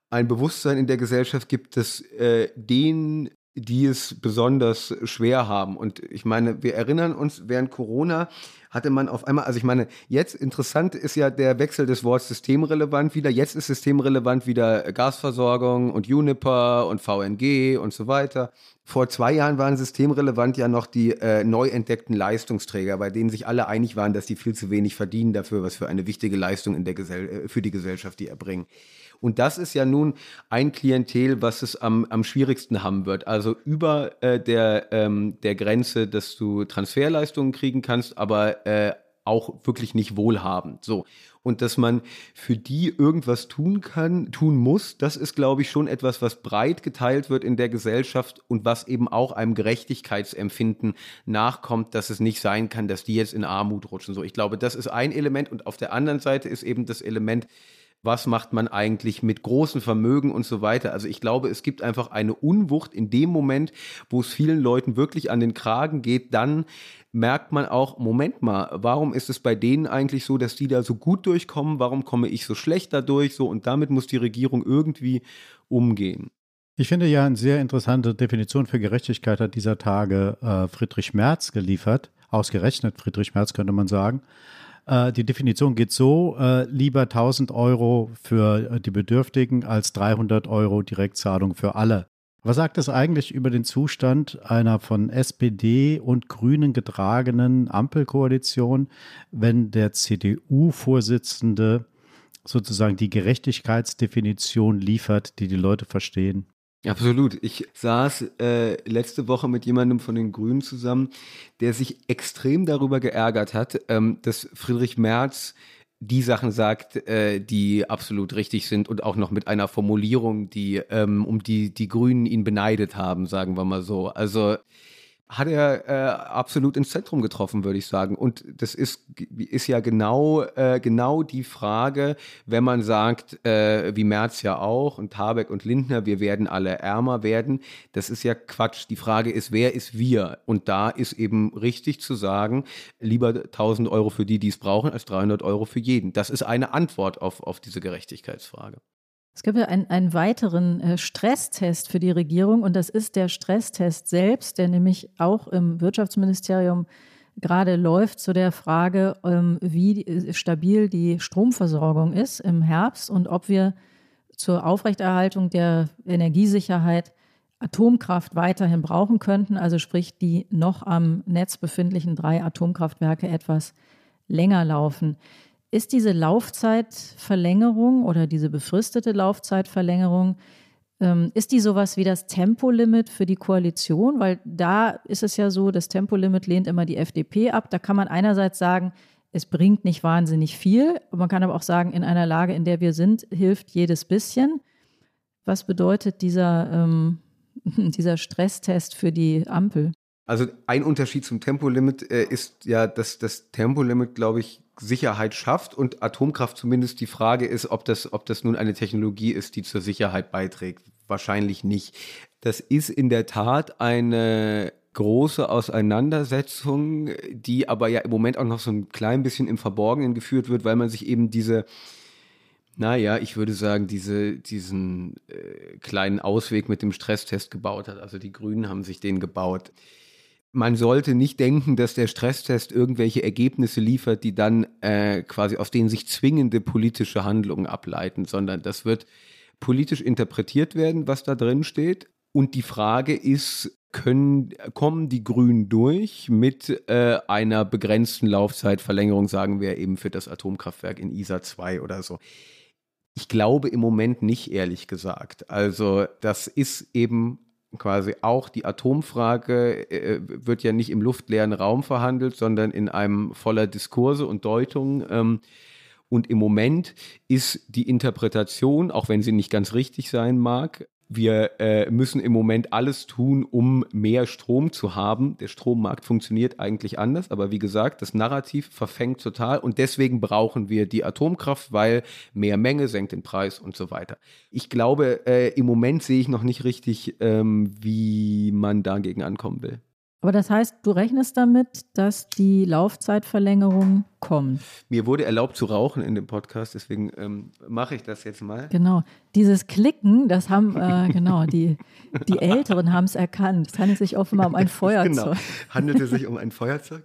ein Bewusstsein in der Gesellschaft gibt, dass äh, den die es besonders schwer haben. Und ich meine, wir erinnern uns, während Corona hatte man auf einmal, also ich meine, jetzt interessant ist ja der Wechsel des Wortes systemrelevant wieder. Jetzt ist systemrelevant wieder Gasversorgung und Uniper und VNG und so weiter. Vor zwei Jahren waren systemrelevant ja noch die äh, neu entdeckten Leistungsträger, bei denen sich alle einig waren, dass die viel zu wenig verdienen dafür, was für eine wichtige Leistung in der Gesell äh, für die Gesellschaft die erbringen. Und das ist ja nun ein Klientel, was es am, am schwierigsten haben wird. Also über äh, der, ähm, der Grenze, dass du Transferleistungen kriegen kannst, aber äh, auch wirklich nicht wohlhabend. So. Und dass man für die irgendwas tun kann, tun muss, das ist, glaube ich, schon etwas, was breit geteilt wird in der Gesellschaft und was eben auch einem Gerechtigkeitsempfinden nachkommt, dass es nicht sein kann, dass die jetzt in Armut rutschen. So, ich glaube, das ist ein Element. Und auf der anderen Seite ist eben das Element, was macht man eigentlich mit großen Vermögen und so weiter. Also ich glaube, es gibt einfach eine Unwucht in dem Moment, wo es vielen Leuten wirklich an den Kragen geht, dann merkt man auch, Moment mal, warum ist es bei denen eigentlich so, dass die da so gut durchkommen? Warum komme ich so schlecht dadurch? So, und damit muss die Regierung irgendwie umgehen. Ich finde ja eine sehr interessante Definition für Gerechtigkeit hat dieser Tage äh, Friedrich Merz geliefert. Ausgerechnet Friedrich Merz könnte man sagen. Äh, die Definition geht so, äh, lieber 1000 Euro für äh, die Bedürftigen als 300 Euro Direktzahlung für alle. Was sagt es eigentlich über den Zustand einer von SPD und Grünen getragenen Ampelkoalition, wenn der CDU-Vorsitzende sozusagen die Gerechtigkeitsdefinition liefert, die die Leute verstehen? Absolut. Ich saß äh, letzte Woche mit jemandem von den Grünen zusammen, der sich extrem darüber geärgert hat, ähm, dass Friedrich Merz die Sachen sagt, äh, die absolut richtig sind und auch noch mit einer Formulierung, die ähm, um die die Grünen ihn beneidet haben, sagen wir mal so. Also hat er äh, absolut ins Zentrum getroffen, würde ich sagen. Und das ist, ist ja genau, äh, genau die Frage, wenn man sagt, äh, wie Merz ja auch und Habeck und Lindner, wir werden alle ärmer werden. Das ist ja Quatsch. Die Frage ist, wer ist wir? Und da ist eben richtig zu sagen, lieber 1000 Euro für die, die es brauchen, als 300 Euro für jeden. Das ist eine Antwort auf, auf diese Gerechtigkeitsfrage. Es gibt ja einen, einen weiteren äh, Stresstest für die Regierung und das ist der Stresstest selbst, der nämlich auch im Wirtschaftsministerium gerade läuft zu der Frage, ähm, wie äh, stabil die Stromversorgung ist im Herbst und ob wir zur Aufrechterhaltung der Energiesicherheit Atomkraft weiterhin brauchen könnten, also sprich die noch am Netz befindlichen drei Atomkraftwerke etwas länger laufen. Ist diese Laufzeitverlängerung oder diese befristete Laufzeitverlängerung Ähm, ist die sowas wie das Tempolimit für die Koalition? Weil da ist es ja so, das Tempolimit lehnt immer die FDP ab. Da kann man einerseits sagen, es bringt nicht wahnsinnig viel. Man kann aber auch sagen, in einer Lage, in der wir sind, hilft jedes bisschen. Was bedeutet dieser, ähm, dieser Stresstest für die Ampel? Also ein Unterschied zum Tempolimit äh, ist ja, dass das Tempolimit, glaube ich, Sicherheit schafft und Atomkraft zumindest die Frage ist, ob das, ob das nun eine Technologie ist, die zur Sicherheit beiträgt. Wahrscheinlich nicht. Das ist in der Tat eine große Auseinandersetzung, die aber ja im Moment auch noch so ein klein bisschen im Verborgenen geführt wird, weil man sich eben diese, naja, ich würde sagen, diese, diesen äh, kleinen Ausweg mit dem Stresstest gebaut hat. Also die Grünen haben sich den gebaut man sollte nicht denken, dass der Stresstest irgendwelche Ergebnisse liefert, die dann äh, quasi aus denen sich zwingende politische Handlungen ableiten, sondern das wird politisch interpretiert werden, was da drin steht. Und die Frage ist, können, kommen die Grünen durch mit äh, einer begrenzten Laufzeitverlängerung, sagen wir eben für das Atomkraftwerk in ISA 2 oder so? Ich glaube im Moment nicht, ehrlich gesagt. Also das ist eben quasi auch die Atomfrage äh, wird ja nicht im luftleeren Raum verhandelt, sondern in einem voller Diskurse und Deutungen. Ähm, und im Moment ist die Interpretation, auch wenn sie nicht ganz richtig sein mag, wir äh, müssen im Moment alles tun, um mehr Strom zu haben. Der Strommarkt funktioniert eigentlich anders, aber wie gesagt, das Narrativ verfängt total und deswegen brauchen wir die Atomkraft, weil mehr Menge senkt den Preis und so weiter. Ich glaube, äh, im Moment sehe ich noch nicht richtig, ähm, wie man dagegen ankommen will. Aber das heißt, du rechnest damit, dass die Laufzeitverlängerung kommt. Mir wurde erlaubt zu rauchen in dem Podcast, deswegen ähm, mache ich das jetzt mal. Genau. Dieses Klicken, das haben, äh, genau, die, die Älteren haben es erkannt. Es handelt sich offenbar um ein Feuerzeug. Genau, handelte sich um ein Feuerzeug.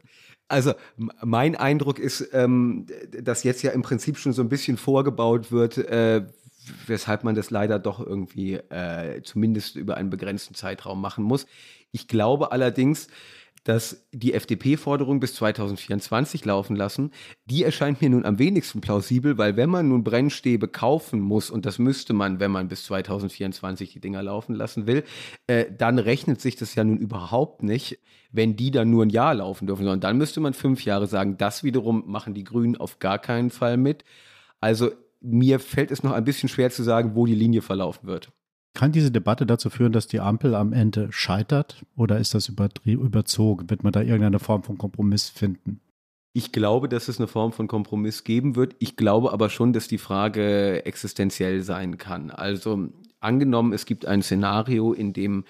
Also mein Eindruck ist, ähm, dass jetzt ja im Prinzip schon so ein bisschen vorgebaut wird, äh, weshalb man das leider doch irgendwie äh, zumindest über einen begrenzten Zeitraum machen muss. Ich glaube allerdings, dass die FDP-Forderung bis 2024 laufen lassen, die erscheint mir nun am wenigsten plausibel, weil wenn man nun Brennstäbe kaufen muss, und das müsste man, wenn man bis 2024 die Dinger laufen lassen will, äh, dann rechnet sich das ja nun überhaupt nicht, wenn die dann nur ein Jahr laufen dürfen, sondern dann müsste man fünf Jahre sagen. Das wiederum machen die Grünen auf gar keinen Fall mit. Also mir fällt es noch ein bisschen schwer zu sagen, wo die Linie verlaufen wird. Kann diese Debatte dazu führen, dass die Ampel am Ende scheitert oder ist das überzogen? Wird man da irgendeine Form von Kompromiss finden? Ich glaube, dass es eine Form von Kompromiss geben wird. Ich glaube aber schon, dass die Frage existenziell sein kann. Also angenommen, es gibt ein Szenario, in dem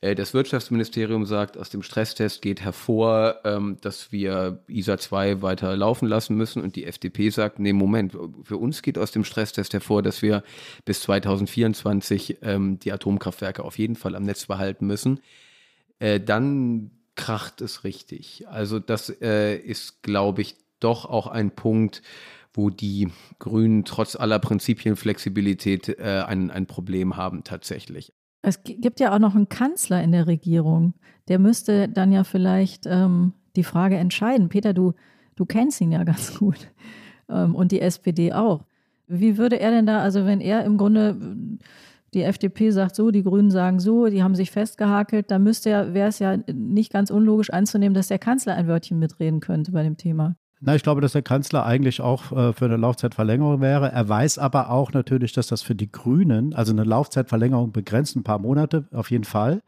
das Wirtschaftsministerium sagt, aus dem Stresstest geht hervor, ähm, dass wir ISA 2 weiter laufen lassen müssen und die FDP sagt, nee, Moment, für uns geht aus dem Stresstest hervor, dass wir bis 2024 ähm, die Atomkraftwerke auf jeden Fall am Netz behalten müssen. Äh, dann kracht es richtig. Also das äh, ist, glaube ich, doch auch ein Punkt, wo die Grünen trotz aller Prinzipienflexibilität äh, ein, ein Problem haben tatsächlich. Es gibt ja auch noch einen Kanzler in der Regierung. Der müsste dann ja vielleicht ähm, die Frage entscheiden. Peter, du, du kennst ihn ja ganz gut ähm, und die SPD auch. Wie würde er denn da, also wenn er im Grunde die FDP sagt so, die Grünen sagen so, die haben sich festgehakelt, dann müsste ja, wäre es ja nicht ganz unlogisch anzunehmen, dass der Kanzler ein Wörtchen mitreden könnte bei dem Thema. Na, ich glaube, dass der Kanzler eigentlich auch äh, für eine Laufzeitverlängerung wäre. Er weiß aber auch natürlich, dass das für die Grünen, also eine Laufzeitverlängerung begrenzt ein paar Monate auf jeden Fall.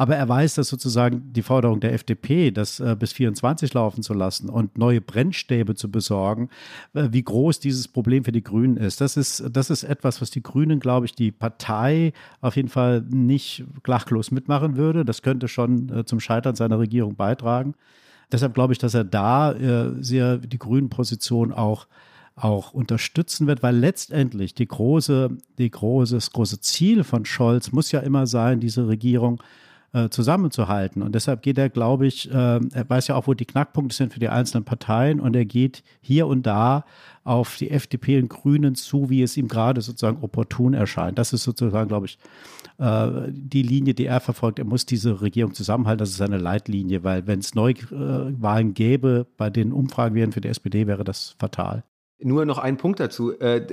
Aber er weiß, dass sozusagen die Forderung der FDP, das äh, bis 24 laufen zu lassen und neue Brennstäbe zu besorgen, äh, wie groß dieses Problem für die Grünen ist. Das ist, das ist etwas, was die Grünen, glaube ich, die Partei auf jeden Fall nicht klachlos mitmachen würde. Das könnte schon äh, zum Scheitern seiner Regierung beitragen. Deshalb glaube ich, dass er da äh, sehr die grünen Position auch auch unterstützen wird, weil letztendlich die große, die große, das große Ziel von Scholz muss ja immer sein, diese Regierung äh, zusammenzuhalten. Und deshalb geht er, glaube ich, äh, er weiß ja auch, wo die Knackpunkte sind für die einzelnen Parteien und er geht hier und da auf die FDP und Grünen zu, wie es ihm gerade sozusagen opportun erscheint. Das ist sozusagen, glaube ich, äh, die Linie, die er verfolgt. Er muss diese Regierung zusammenhalten. Das ist seine Leitlinie, weil wenn es Neuwahlen gäbe, bei den Umfragen wären für die SPD, wäre das fatal. Nur noch ein Punkt dazu. Äh,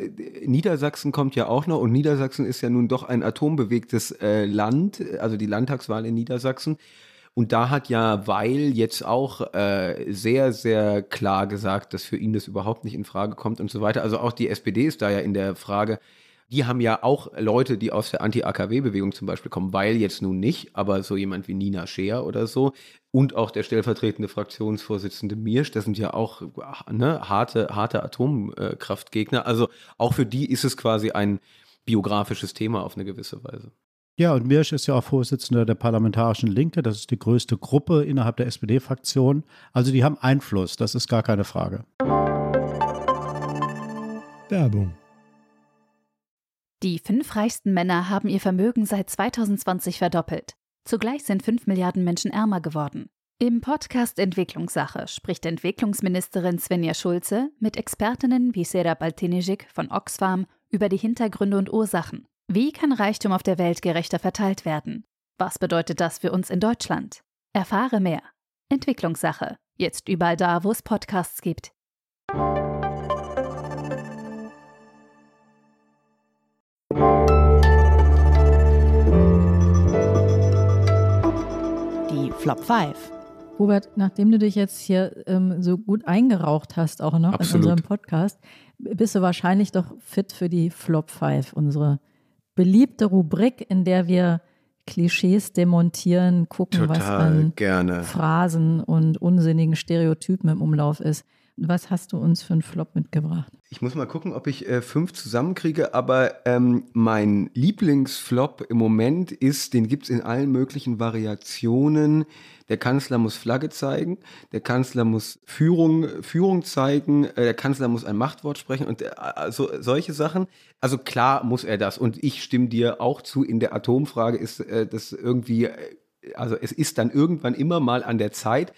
Niedersachsen kommt ja auch noch und Niedersachsen ist ja nun doch ein atombewegtes äh, Land, also die Landtagswahl in Niedersachsen. Und da hat ja Weil jetzt auch äh, sehr, sehr klar gesagt, dass für ihn das überhaupt nicht in Frage kommt und so weiter. Also auch die SPD ist da ja in der Frage, die haben ja auch Leute, die aus der Anti-AKW-Bewegung zum Beispiel kommen, weil jetzt nun nicht, aber so jemand wie Nina Scheer oder so und auch der stellvertretende Fraktionsvorsitzende Mirsch, das sind ja auch ne, harte, harte Atomkraftgegner. Also auch für die ist es quasi ein biografisches Thema auf eine gewisse Weise. Ja, und Mirsch ist ja auch Vorsitzender der Parlamentarischen Linke. Das ist die größte Gruppe innerhalb der SPD-Fraktion. Also die haben Einfluss, das ist gar keine Frage. Werbung die fünf reichsten Männer haben ihr Vermögen seit 2020 verdoppelt. Zugleich sind fünf Milliarden Menschen ärmer geworden. Im Podcast Entwicklungssache spricht Entwicklungsministerin Svenja Schulze mit Expertinnen wie Serap Altinijik von Oxfam über die Hintergründe und Ursachen. Wie kann Reichtum auf der Welt gerechter verteilt werden? Was bedeutet das für uns in Deutschland? Erfahre mehr. Entwicklungssache. Jetzt überall da, wo es Podcasts gibt. Flop 5. Robert, nachdem du dich jetzt hier ähm, so gut eingeraucht hast, auch noch Absolut. in unserem Podcast, bist du wahrscheinlich doch fit für die Flop 5, unsere beliebte Rubrik, in der wir Klischees demontieren, gucken, Total was an gerne. Phrasen und unsinnigen Stereotypen im Umlauf ist. Was hast du uns für einen Flop mitgebracht? Ich muss mal gucken, ob ich äh, fünf zusammenkriege, aber ähm, mein Lieblingsflop im Moment ist, den gibt es in allen möglichen Variationen. Der Kanzler muss Flagge zeigen, der Kanzler muss Führung, Führung zeigen, äh, der Kanzler muss ein Machtwort sprechen und äh, also solche Sachen. Also klar muss er das und ich stimme dir auch zu, in der Atomfrage ist äh, das irgendwie, äh, also es ist dann irgendwann immer mal an der Zeit,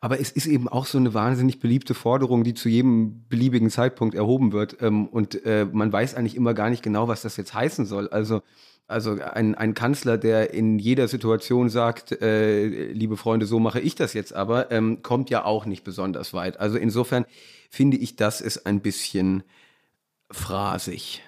aber es ist eben auch so eine wahnsinnig beliebte Forderung, die zu jedem beliebigen Zeitpunkt erhoben wird. Ähm, und äh, man weiß eigentlich immer gar nicht genau, was das jetzt heißen soll. Also, also ein, ein Kanzler, der in jeder Situation sagt, äh, liebe Freunde, so mache ich das jetzt aber, ähm, kommt ja auch nicht besonders weit. Also insofern finde ich, das ist ein bisschen phrasig.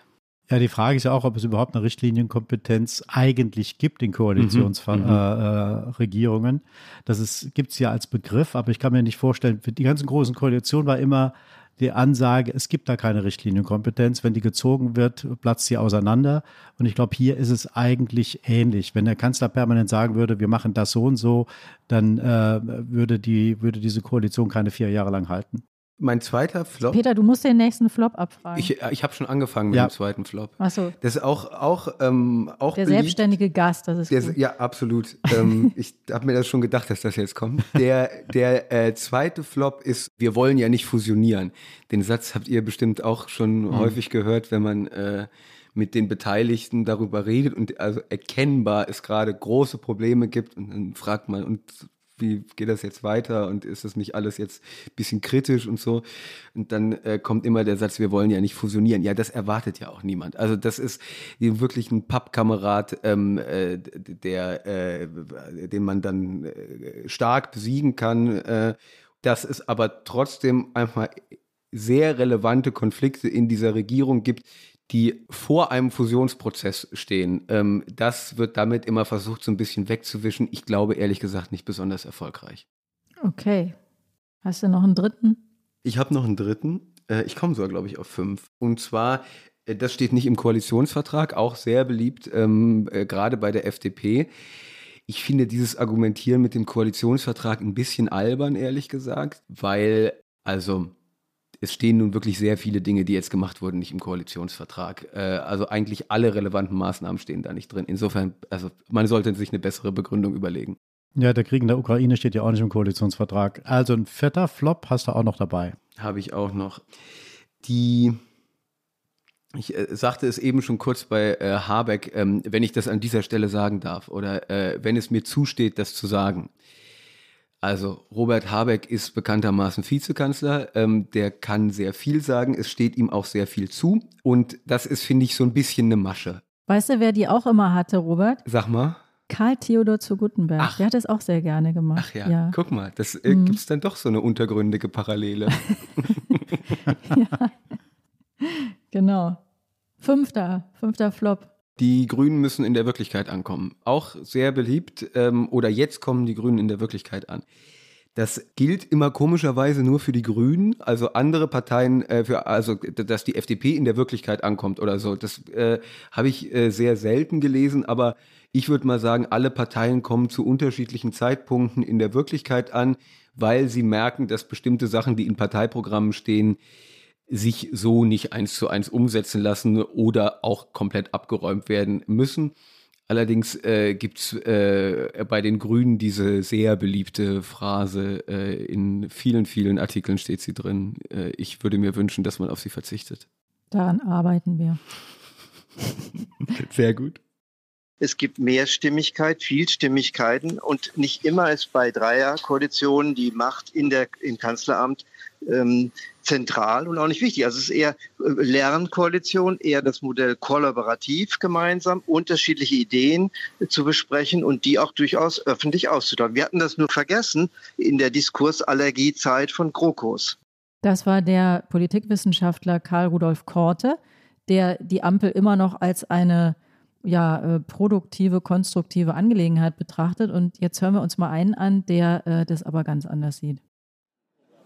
Ja, die Frage ist ja auch, ob es überhaupt eine Richtlinienkompetenz eigentlich gibt in Koalitionsregierungen. Mhm, äh, äh, das gibt es ja als Begriff, aber ich kann mir nicht vorstellen, für die ganzen großen Koalitionen war immer die Ansage, es gibt da keine Richtlinienkompetenz. Wenn die gezogen wird, platzt sie auseinander. Und ich glaube, hier ist es eigentlich ähnlich. Wenn der Kanzler permanent sagen würde, wir machen das so und so, dann äh, würde, die, würde diese Koalition keine vier Jahre lang halten. Mein zweiter Flop. Peter, du musst den nächsten Flop abfragen. Ich, ich habe schon angefangen mit ja. dem zweiten Flop. Achso. Das ist auch, auch, ähm, auch Der beliebt. selbstständige Gast, das ist Der, gut. Ja, absolut. ähm, ich habe mir das schon gedacht, dass das jetzt kommt. Der, der äh, zweite Flop ist, wir wollen ja nicht fusionieren. Den Satz habt ihr bestimmt auch schon mhm. häufig gehört, wenn man äh, mit den Beteiligten darüber redet und also erkennbar es gerade große Probleme gibt und dann fragt man, und wie geht das jetzt weiter und ist das nicht alles jetzt ein bisschen kritisch und so. Und dann äh, kommt immer der Satz, wir wollen ja nicht fusionieren. Ja, das erwartet ja auch niemand. Also das ist wirklich ein Pappkamerad, ähm, äh, der, äh, den man dann äh, stark besiegen kann. Äh, dass es aber trotzdem einfach sehr relevante Konflikte in dieser Regierung gibt, die vor einem Fusionsprozess stehen. Ähm, das wird damit immer versucht, so ein bisschen wegzuwischen. Ich glaube ehrlich gesagt nicht besonders erfolgreich. Okay. Hast du noch einen dritten? Ich habe noch einen dritten. Äh, ich komme sogar, glaube ich, auf fünf. Und zwar, äh, das steht nicht im Koalitionsvertrag, auch sehr beliebt, ähm, äh, gerade bei der FDP. Ich finde dieses Argumentieren mit dem Koalitionsvertrag ein bisschen albern, ehrlich gesagt, weil, also es stehen nun wirklich sehr viele Dinge, die jetzt gemacht wurden, nicht im Koalitionsvertrag. Äh, also eigentlich alle relevanten Maßnahmen stehen da nicht drin. Insofern, also man sollte sich eine bessere Begründung überlegen. Ja, der Krieg in der Ukraine steht ja auch nicht im Koalitionsvertrag. Also ein fetter Flop hast du auch noch dabei. Habe ich auch noch. Die, ich äh, sagte es eben schon kurz bei äh, Habeck, ähm, wenn ich das an dieser Stelle sagen darf oder äh, wenn es mir zusteht, das zu sagen. Also Robert Habeck ist bekanntermaßen Vizekanzler, ähm, der kann sehr viel sagen, es steht ihm auch sehr viel zu und das ist, finde ich, so ein bisschen eine Masche. Weißt du, wer die auch immer hatte, Robert? Sag mal. Karl Theodor zu Gutenberg. Ach. Der hat es auch sehr gerne gemacht. Ach ja, ja. guck mal, das äh, mhm. gibt es dann doch so eine untergründige Parallele. ja. genau. Fünfter, fünfter Flop. Die Grünen müssen in der Wirklichkeit ankommen. Auch sehr beliebt. Ähm, oder jetzt kommen die Grünen in der Wirklichkeit an. Das gilt immer komischerweise nur für die Grünen, also andere Parteien, äh, für, also dass die FDP in der Wirklichkeit ankommt oder so. Das äh, habe ich äh, sehr selten gelesen, aber ich würde mal sagen, alle Parteien kommen zu unterschiedlichen Zeitpunkten in der Wirklichkeit an, weil sie merken, dass bestimmte Sachen, die in Parteiprogrammen stehen, sich so nicht eins zu eins umsetzen lassen oder auch komplett abgeräumt werden müssen. Allerdings äh, gibt es äh, bei den Grünen diese sehr beliebte Phrase, äh, in vielen, vielen Artikeln steht sie drin, äh, ich würde mir wünschen, dass man auf sie verzichtet. Daran arbeiten wir. sehr gut. Es gibt Mehrstimmigkeit, Vielstimmigkeiten und nicht immer ist bei Dreierkoalitionen die Macht in der, im Kanzleramt ähm, zentral und auch nicht wichtig. Also es ist eher äh, Lernkoalition, eher das Modell kollaborativ gemeinsam, unterschiedliche Ideen zu besprechen und die auch durchaus öffentlich auszutauschen. Wir hatten das nur vergessen in der Diskursallergiezeit von GroKos. Das war der Politikwissenschaftler Karl Rudolf Korte, der die Ampel immer noch als eine ja, äh, produktive, konstruktive Angelegenheit betrachtet. Und jetzt hören wir uns mal einen an, der äh, das aber ganz anders sieht.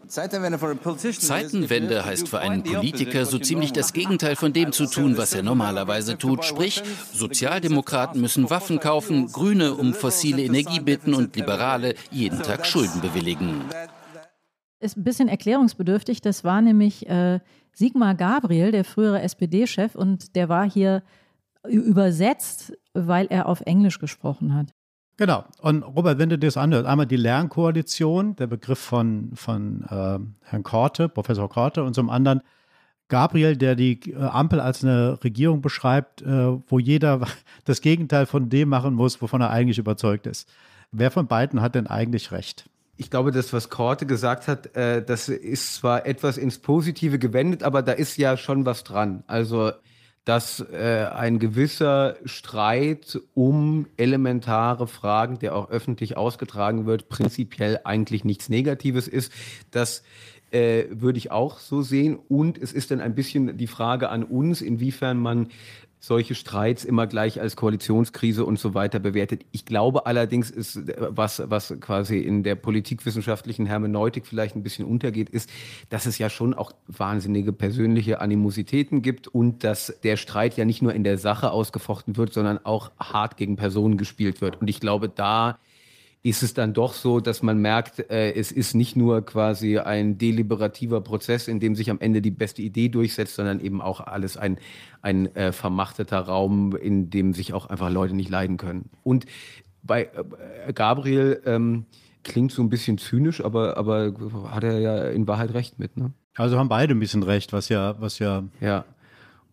Zeitenwende heißt für einen Politiker so ziemlich das Gegenteil von dem zu tun, was er normalerweise tut. Sprich, Sozialdemokraten müssen Waffen kaufen, Grüne um fossile Energie bitten und Liberale jeden Tag Schulden bewilligen. Ist ein bisschen erklärungsbedürftig. Das war nämlich äh, Sigmar Gabriel, der frühere SPD-Chef, und der war hier übersetzt, weil er auf Englisch gesprochen hat. Genau. Und Robert, wenn du dir das anhörst, einmal die Lernkoalition, der Begriff von, von äh, Herrn Korte, Professor Korte, und zum anderen Gabriel, der die äh, Ampel als eine Regierung beschreibt, äh, wo jeder das Gegenteil von dem machen muss, wovon er eigentlich überzeugt ist. Wer von beiden hat denn eigentlich recht? Ich glaube, das, was Korte gesagt hat, äh, das ist zwar etwas ins Positive gewendet, aber da ist ja schon was dran. Also dass äh, ein gewisser Streit um elementare Fragen, der auch öffentlich ausgetragen wird, prinzipiell eigentlich nichts Negatives ist. Das äh, würde ich auch so sehen. Und es ist dann ein bisschen die Frage an uns, inwiefern man solche Streits immer gleich als Koalitionskrise und so weiter bewertet. Ich glaube allerdings, ist was, was quasi in der politikwissenschaftlichen Hermeneutik vielleicht ein bisschen untergeht, ist, dass es ja schon auch wahnsinnige persönliche Animositäten gibt und dass der Streit ja nicht nur in der Sache ausgefochten wird, sondern auch hart gegen Personen gespielt wird. Und ich glaube, da ist es dann doch so, dass man merkt, äh, es ist nicht nur quasi ein deliberativer Prozess, in dem sich am Ende die beste Idee durchsetzt, sondern eben auch alles ein, ein äh, vermachteter Raum, in dem sich auch einfach Leute nicht leiden können. Und bei äh, Gabriel ähm, klingt so ein bisschen zynisch, aber, aber hat er ja in Wahrheit recht mit. Ne? Also haben beide ein bisschen recht, was ja, was ja. Ja.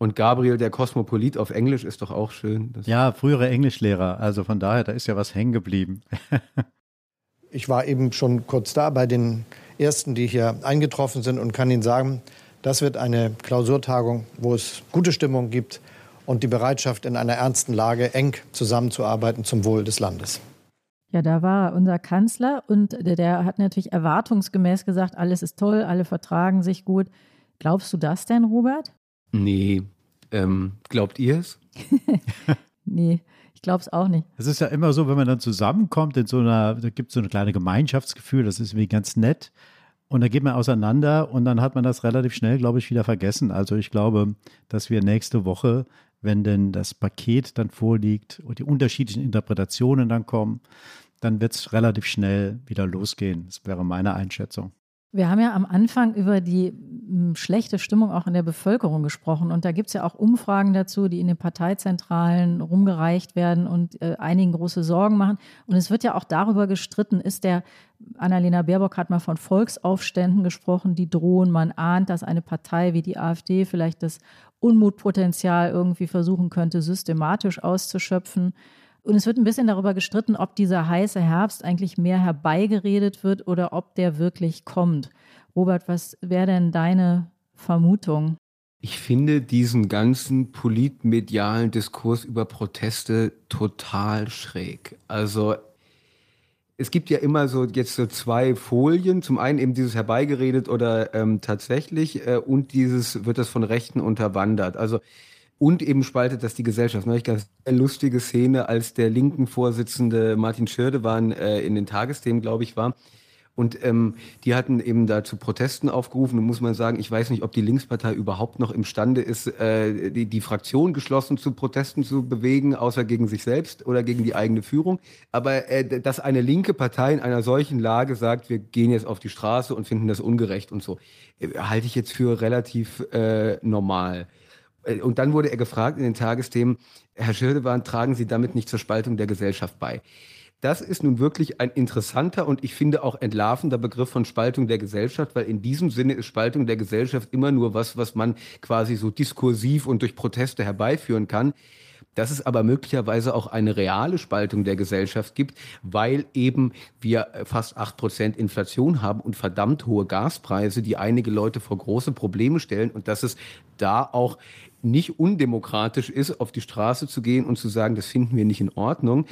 Und Gabriel, der Kosmopolit auf Englisch, ist doch auch schön. ja, frühere Englischlehrer. Also von daher, da ist ja was hängen geblieben. ich war eben schon kurz da bei den ersten, die hier eingetroffen sind und kann Ihnen sagen, das wird eine Klausurtagung, wo es gute Stimmung gibt und die Bereitschaft, in einer ernsten Lage eng zusammenzuarbeiten zum Wohl des Landes. Ja, da war unser Kanzler und der hat natürlich erwartungsgemäß gesagt, alles ist toll, alle vertragen sich gut. Glaubst du das denn, Robert? Nee. Ähm, glaubt ihr es? nee, ich glaube es auch nicht. Es ist ja immer so, wenn man dann zusammenkommt in so einer, da gibt es so ein kleines Gemeinschaftsgefühl, das ist irgendwie ganz nett. Und da geht man auseinander und dann hat man das relativ schnell, glaube ich, wieder vergessen. Also ich glaube, dass wir nächste Woche, wenn denn das Paket dann vorliegt und die unterschiedlichen Interpretationen dann kommen, dann wird es relativ schnell wieder losgehen. Das wäre meine Einschätzung. Wir haben ja am Anfang über die hm, schlechte Stimmung auch in der Bevölkerung gesprochen. Und da gibt es ja auch Umfragen dazu, die in den Parteizentralen rumgereicht werden und äh, einigen große Sorgen machen. Und es wird ja auch darüber gestritten, ist der, Annalena Baerbock hat mal von Volksaufständen gesprochen, die drohen. Man ahnt, dass eine Partei wie die AfD vielleicht das Unmutpotenzial irgendwie versuchen könnte, systematisch auszuschöpfen. Und es wird ein bisschen darüber gestritten, ob dieser heiße Herbst eigentlich mehr herbeigeredet wird oder ob der wirklich kommt. Robert, was wäre denn deine Vermutung? Ich finde diesen ganzen politmedialen Diskurs über Proteste total schräg. Also es gibt ja immer so jetzt so zwei Folien. Zum einen eben dieses herbeigeredet oder ähm, tatsächlich äh, und dieses wird das von Rechten unterwandert. Also und eben spaltet das die Gesellschaft. Neulich ganz lustige Szene, als der linken Vorsitzende Martin Schirdewan äh, in den Tagesthemen, glaube ich, war und ähm, die hatten eben da zu Protesten aufgerufen. Und muss man sagen, ich weiß nicht, ob die Linkspartei überhaupt noch imstande ist, äh, die, die Fraktion geschlossen zu Protesten zu bewegen, außer gegen sich selbst oder gegen die eigene Führung. Aber äh, dass eine linke Partei in einer solchen Lage sagt, wir gehen jetzt auf die Straße und finden das ungerecht und so, äh, halte ich jetzt für relativ äh, normal. Äh, und dann wurde er gefragt in den Tagesthemen, Herr Schirdewan, tragen Sie damit nicht zur Spaltung der Gesellschaft bei? Das ist nun wirklich ein interessanter und ich finde auch entlarvender Begriff von Spaltung der Gesellschaft, weil in diesem Sinne ist Spaltung der Gesellschaft immer nur was, was man quasi so diskursiv und durch Proteste herbeiführen kann. Dass es aber möglicherweise auch eine reale Spaltung der Gesellschaft gibt, weil eben wir fast acht Prozent Inflation haben und verdammt hohe Gaspreise, die einige Leute vor große Probleme stellen und dass es da auch nicht undemokratisch ist, auf die Straße zu gehen und zu sagen, das finden wir nicht in Ordnung,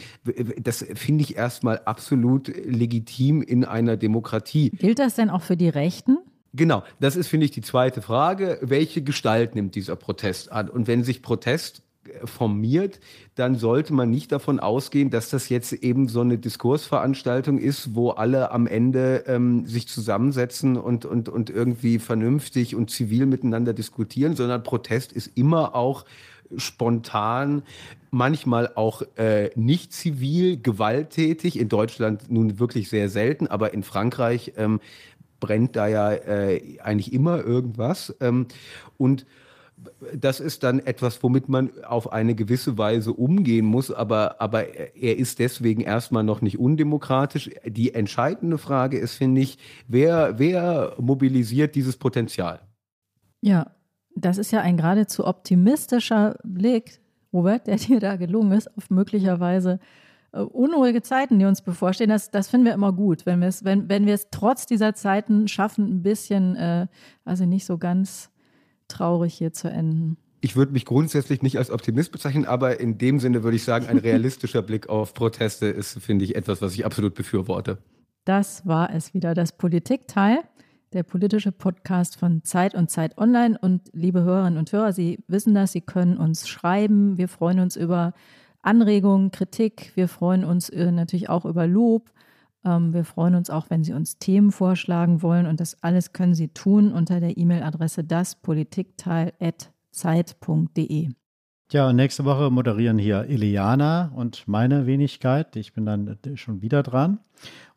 das finde ich erstmal absolut legitim in einer Demokratie. Gilt das denn auch für die Rechten? Genau, das ist, finde ich, die zweite Frage. Welche Gestalt nimmt dieser Protest an? Und wenn sich Protest formiert, dann sollte man nicht davon ausgehen, dass das jetzt eben so eine Diskursveranstaltung ist, wo alle am Ende ähm, sich zusammensetzen und, und, und irgendwie vernünftig und zivil miteinander diskutieren, sondern Protest ist immer auch spontan, manchmal auch äh, nicht zivil, gewalttätig. In Deutschland nun wirklich sehr selten, aber in Frankreich ähm, brennt da ja äh, eigentlich immer irgendwas. Ähm, und das ist dann etwas, womit man auf eine gewisse Weise umgehen muss, aber, aber er ist deswegen erstmal noch nicht undemokratisch. Die entscheidende Frage ist, finde ich, wer, wer mobilisiert dieses Potenzial? Ja, das ist ja ein geradezu optimistischer Blick, Robert, der dir da gelungen ist, auf möglicherweise äh, unruhige Zeiten, die uns bevorstehen. Das, das finden wir immer gut, wenn wir es, wenn, wenn trotz dieser Zeiten schaffen, ein bisschen, äh, also nicht so ganz traurig hier zu enden. Ich würde mich grundsätzlich nicht als Optimist bezeichnen, aber in dem Sinne würde ich sagen, ein realistischer Blick auf Proteste ist, finde ich, etwas, was ich absolut befürworte. Das war es wieder, das Politikteil, der politische Podcast von Zeit und Zeit Online. Und liebe Hörerinnen und Hörer, Sie wissen das, Sie können uns schreiben. Wir freuen uns über Anregungen, Kritik. Wir freuen uns äh, natürlich auch über Lob. Ähm, wir freuen uns auch, wenn Sie uns Themen vorschlagen wollen. Und das alles können Sie tun unter der E-Mail-Adresse daspolitikteil.zeit.de. Ja, nächste Woche moderieren hier Iliana und meine Wenigkeit. Ich bin dann schon wieder dran.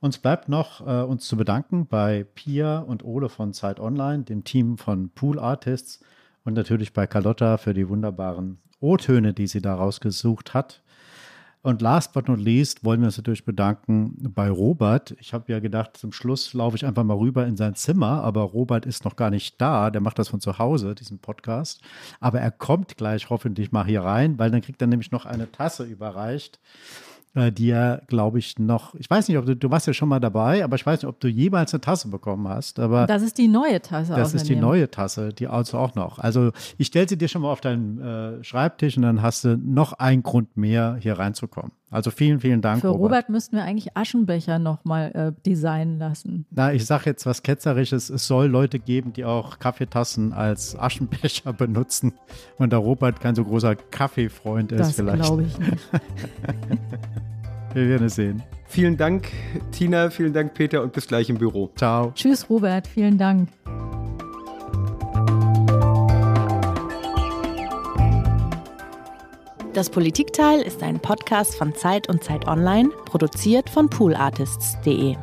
Uns bleibt noch, äh, uns zu bedanken bei Pia und Ole von Zeit Online, dem Team von Pool Artists und natürlich bei Carlotta für die wunderbaren O-Töne, die sie da rausgesucht hat. Und last but not least wollen wir uns natürlich bedanken bei Robert. Ich habe ja gedacht, zum Schluss laufe ich einfach mal rüber in sein Zimmer, aber Robert ist noch gar nicht da. Der macht das von zu Hause, diesen Podcast. Aber er kommt gleich hoffentlich mal hier rein, weil dann kriegt er nämlich noch eine Tasse überreicht die er, glaube ich, noch, ich weiß nicht, ob du, du warst ja schon mal dabei, aber ich weiß nicht, ob du jemals eine Tasse bekommen hast. Aber das ist die neue Tasse. Das ist die neue Tasse, die also auch noch. Also ich stelle sie dir schon mal auf deinen äh, Schreibtisch und dann hast du noch einen Grund mehr, hier reinzukommen. Also vielen, vielen Dank. Für Robert, Robert müssten wir eigentlich Aschenbecher nochmal äh, designen lassen. Na, ich sage jetzt was Ketzerisches. Es soll Leute geben, die auch Kaffeetassen als Aschenbecher benutzen. Und da Robert kein so großer Kaffeefreund ist, das vielleicht. Das glaube ich nicht. wir werden es sehen. Vielen Dank, Tina. Vielen Dank, Peter. Und bis gleich im Büro. Ciao. Tschüss, Robert. Vielen Dank. Das Politikteil ist ein Podcast von Zeit und Zeit Online, produziert von poolartists.de.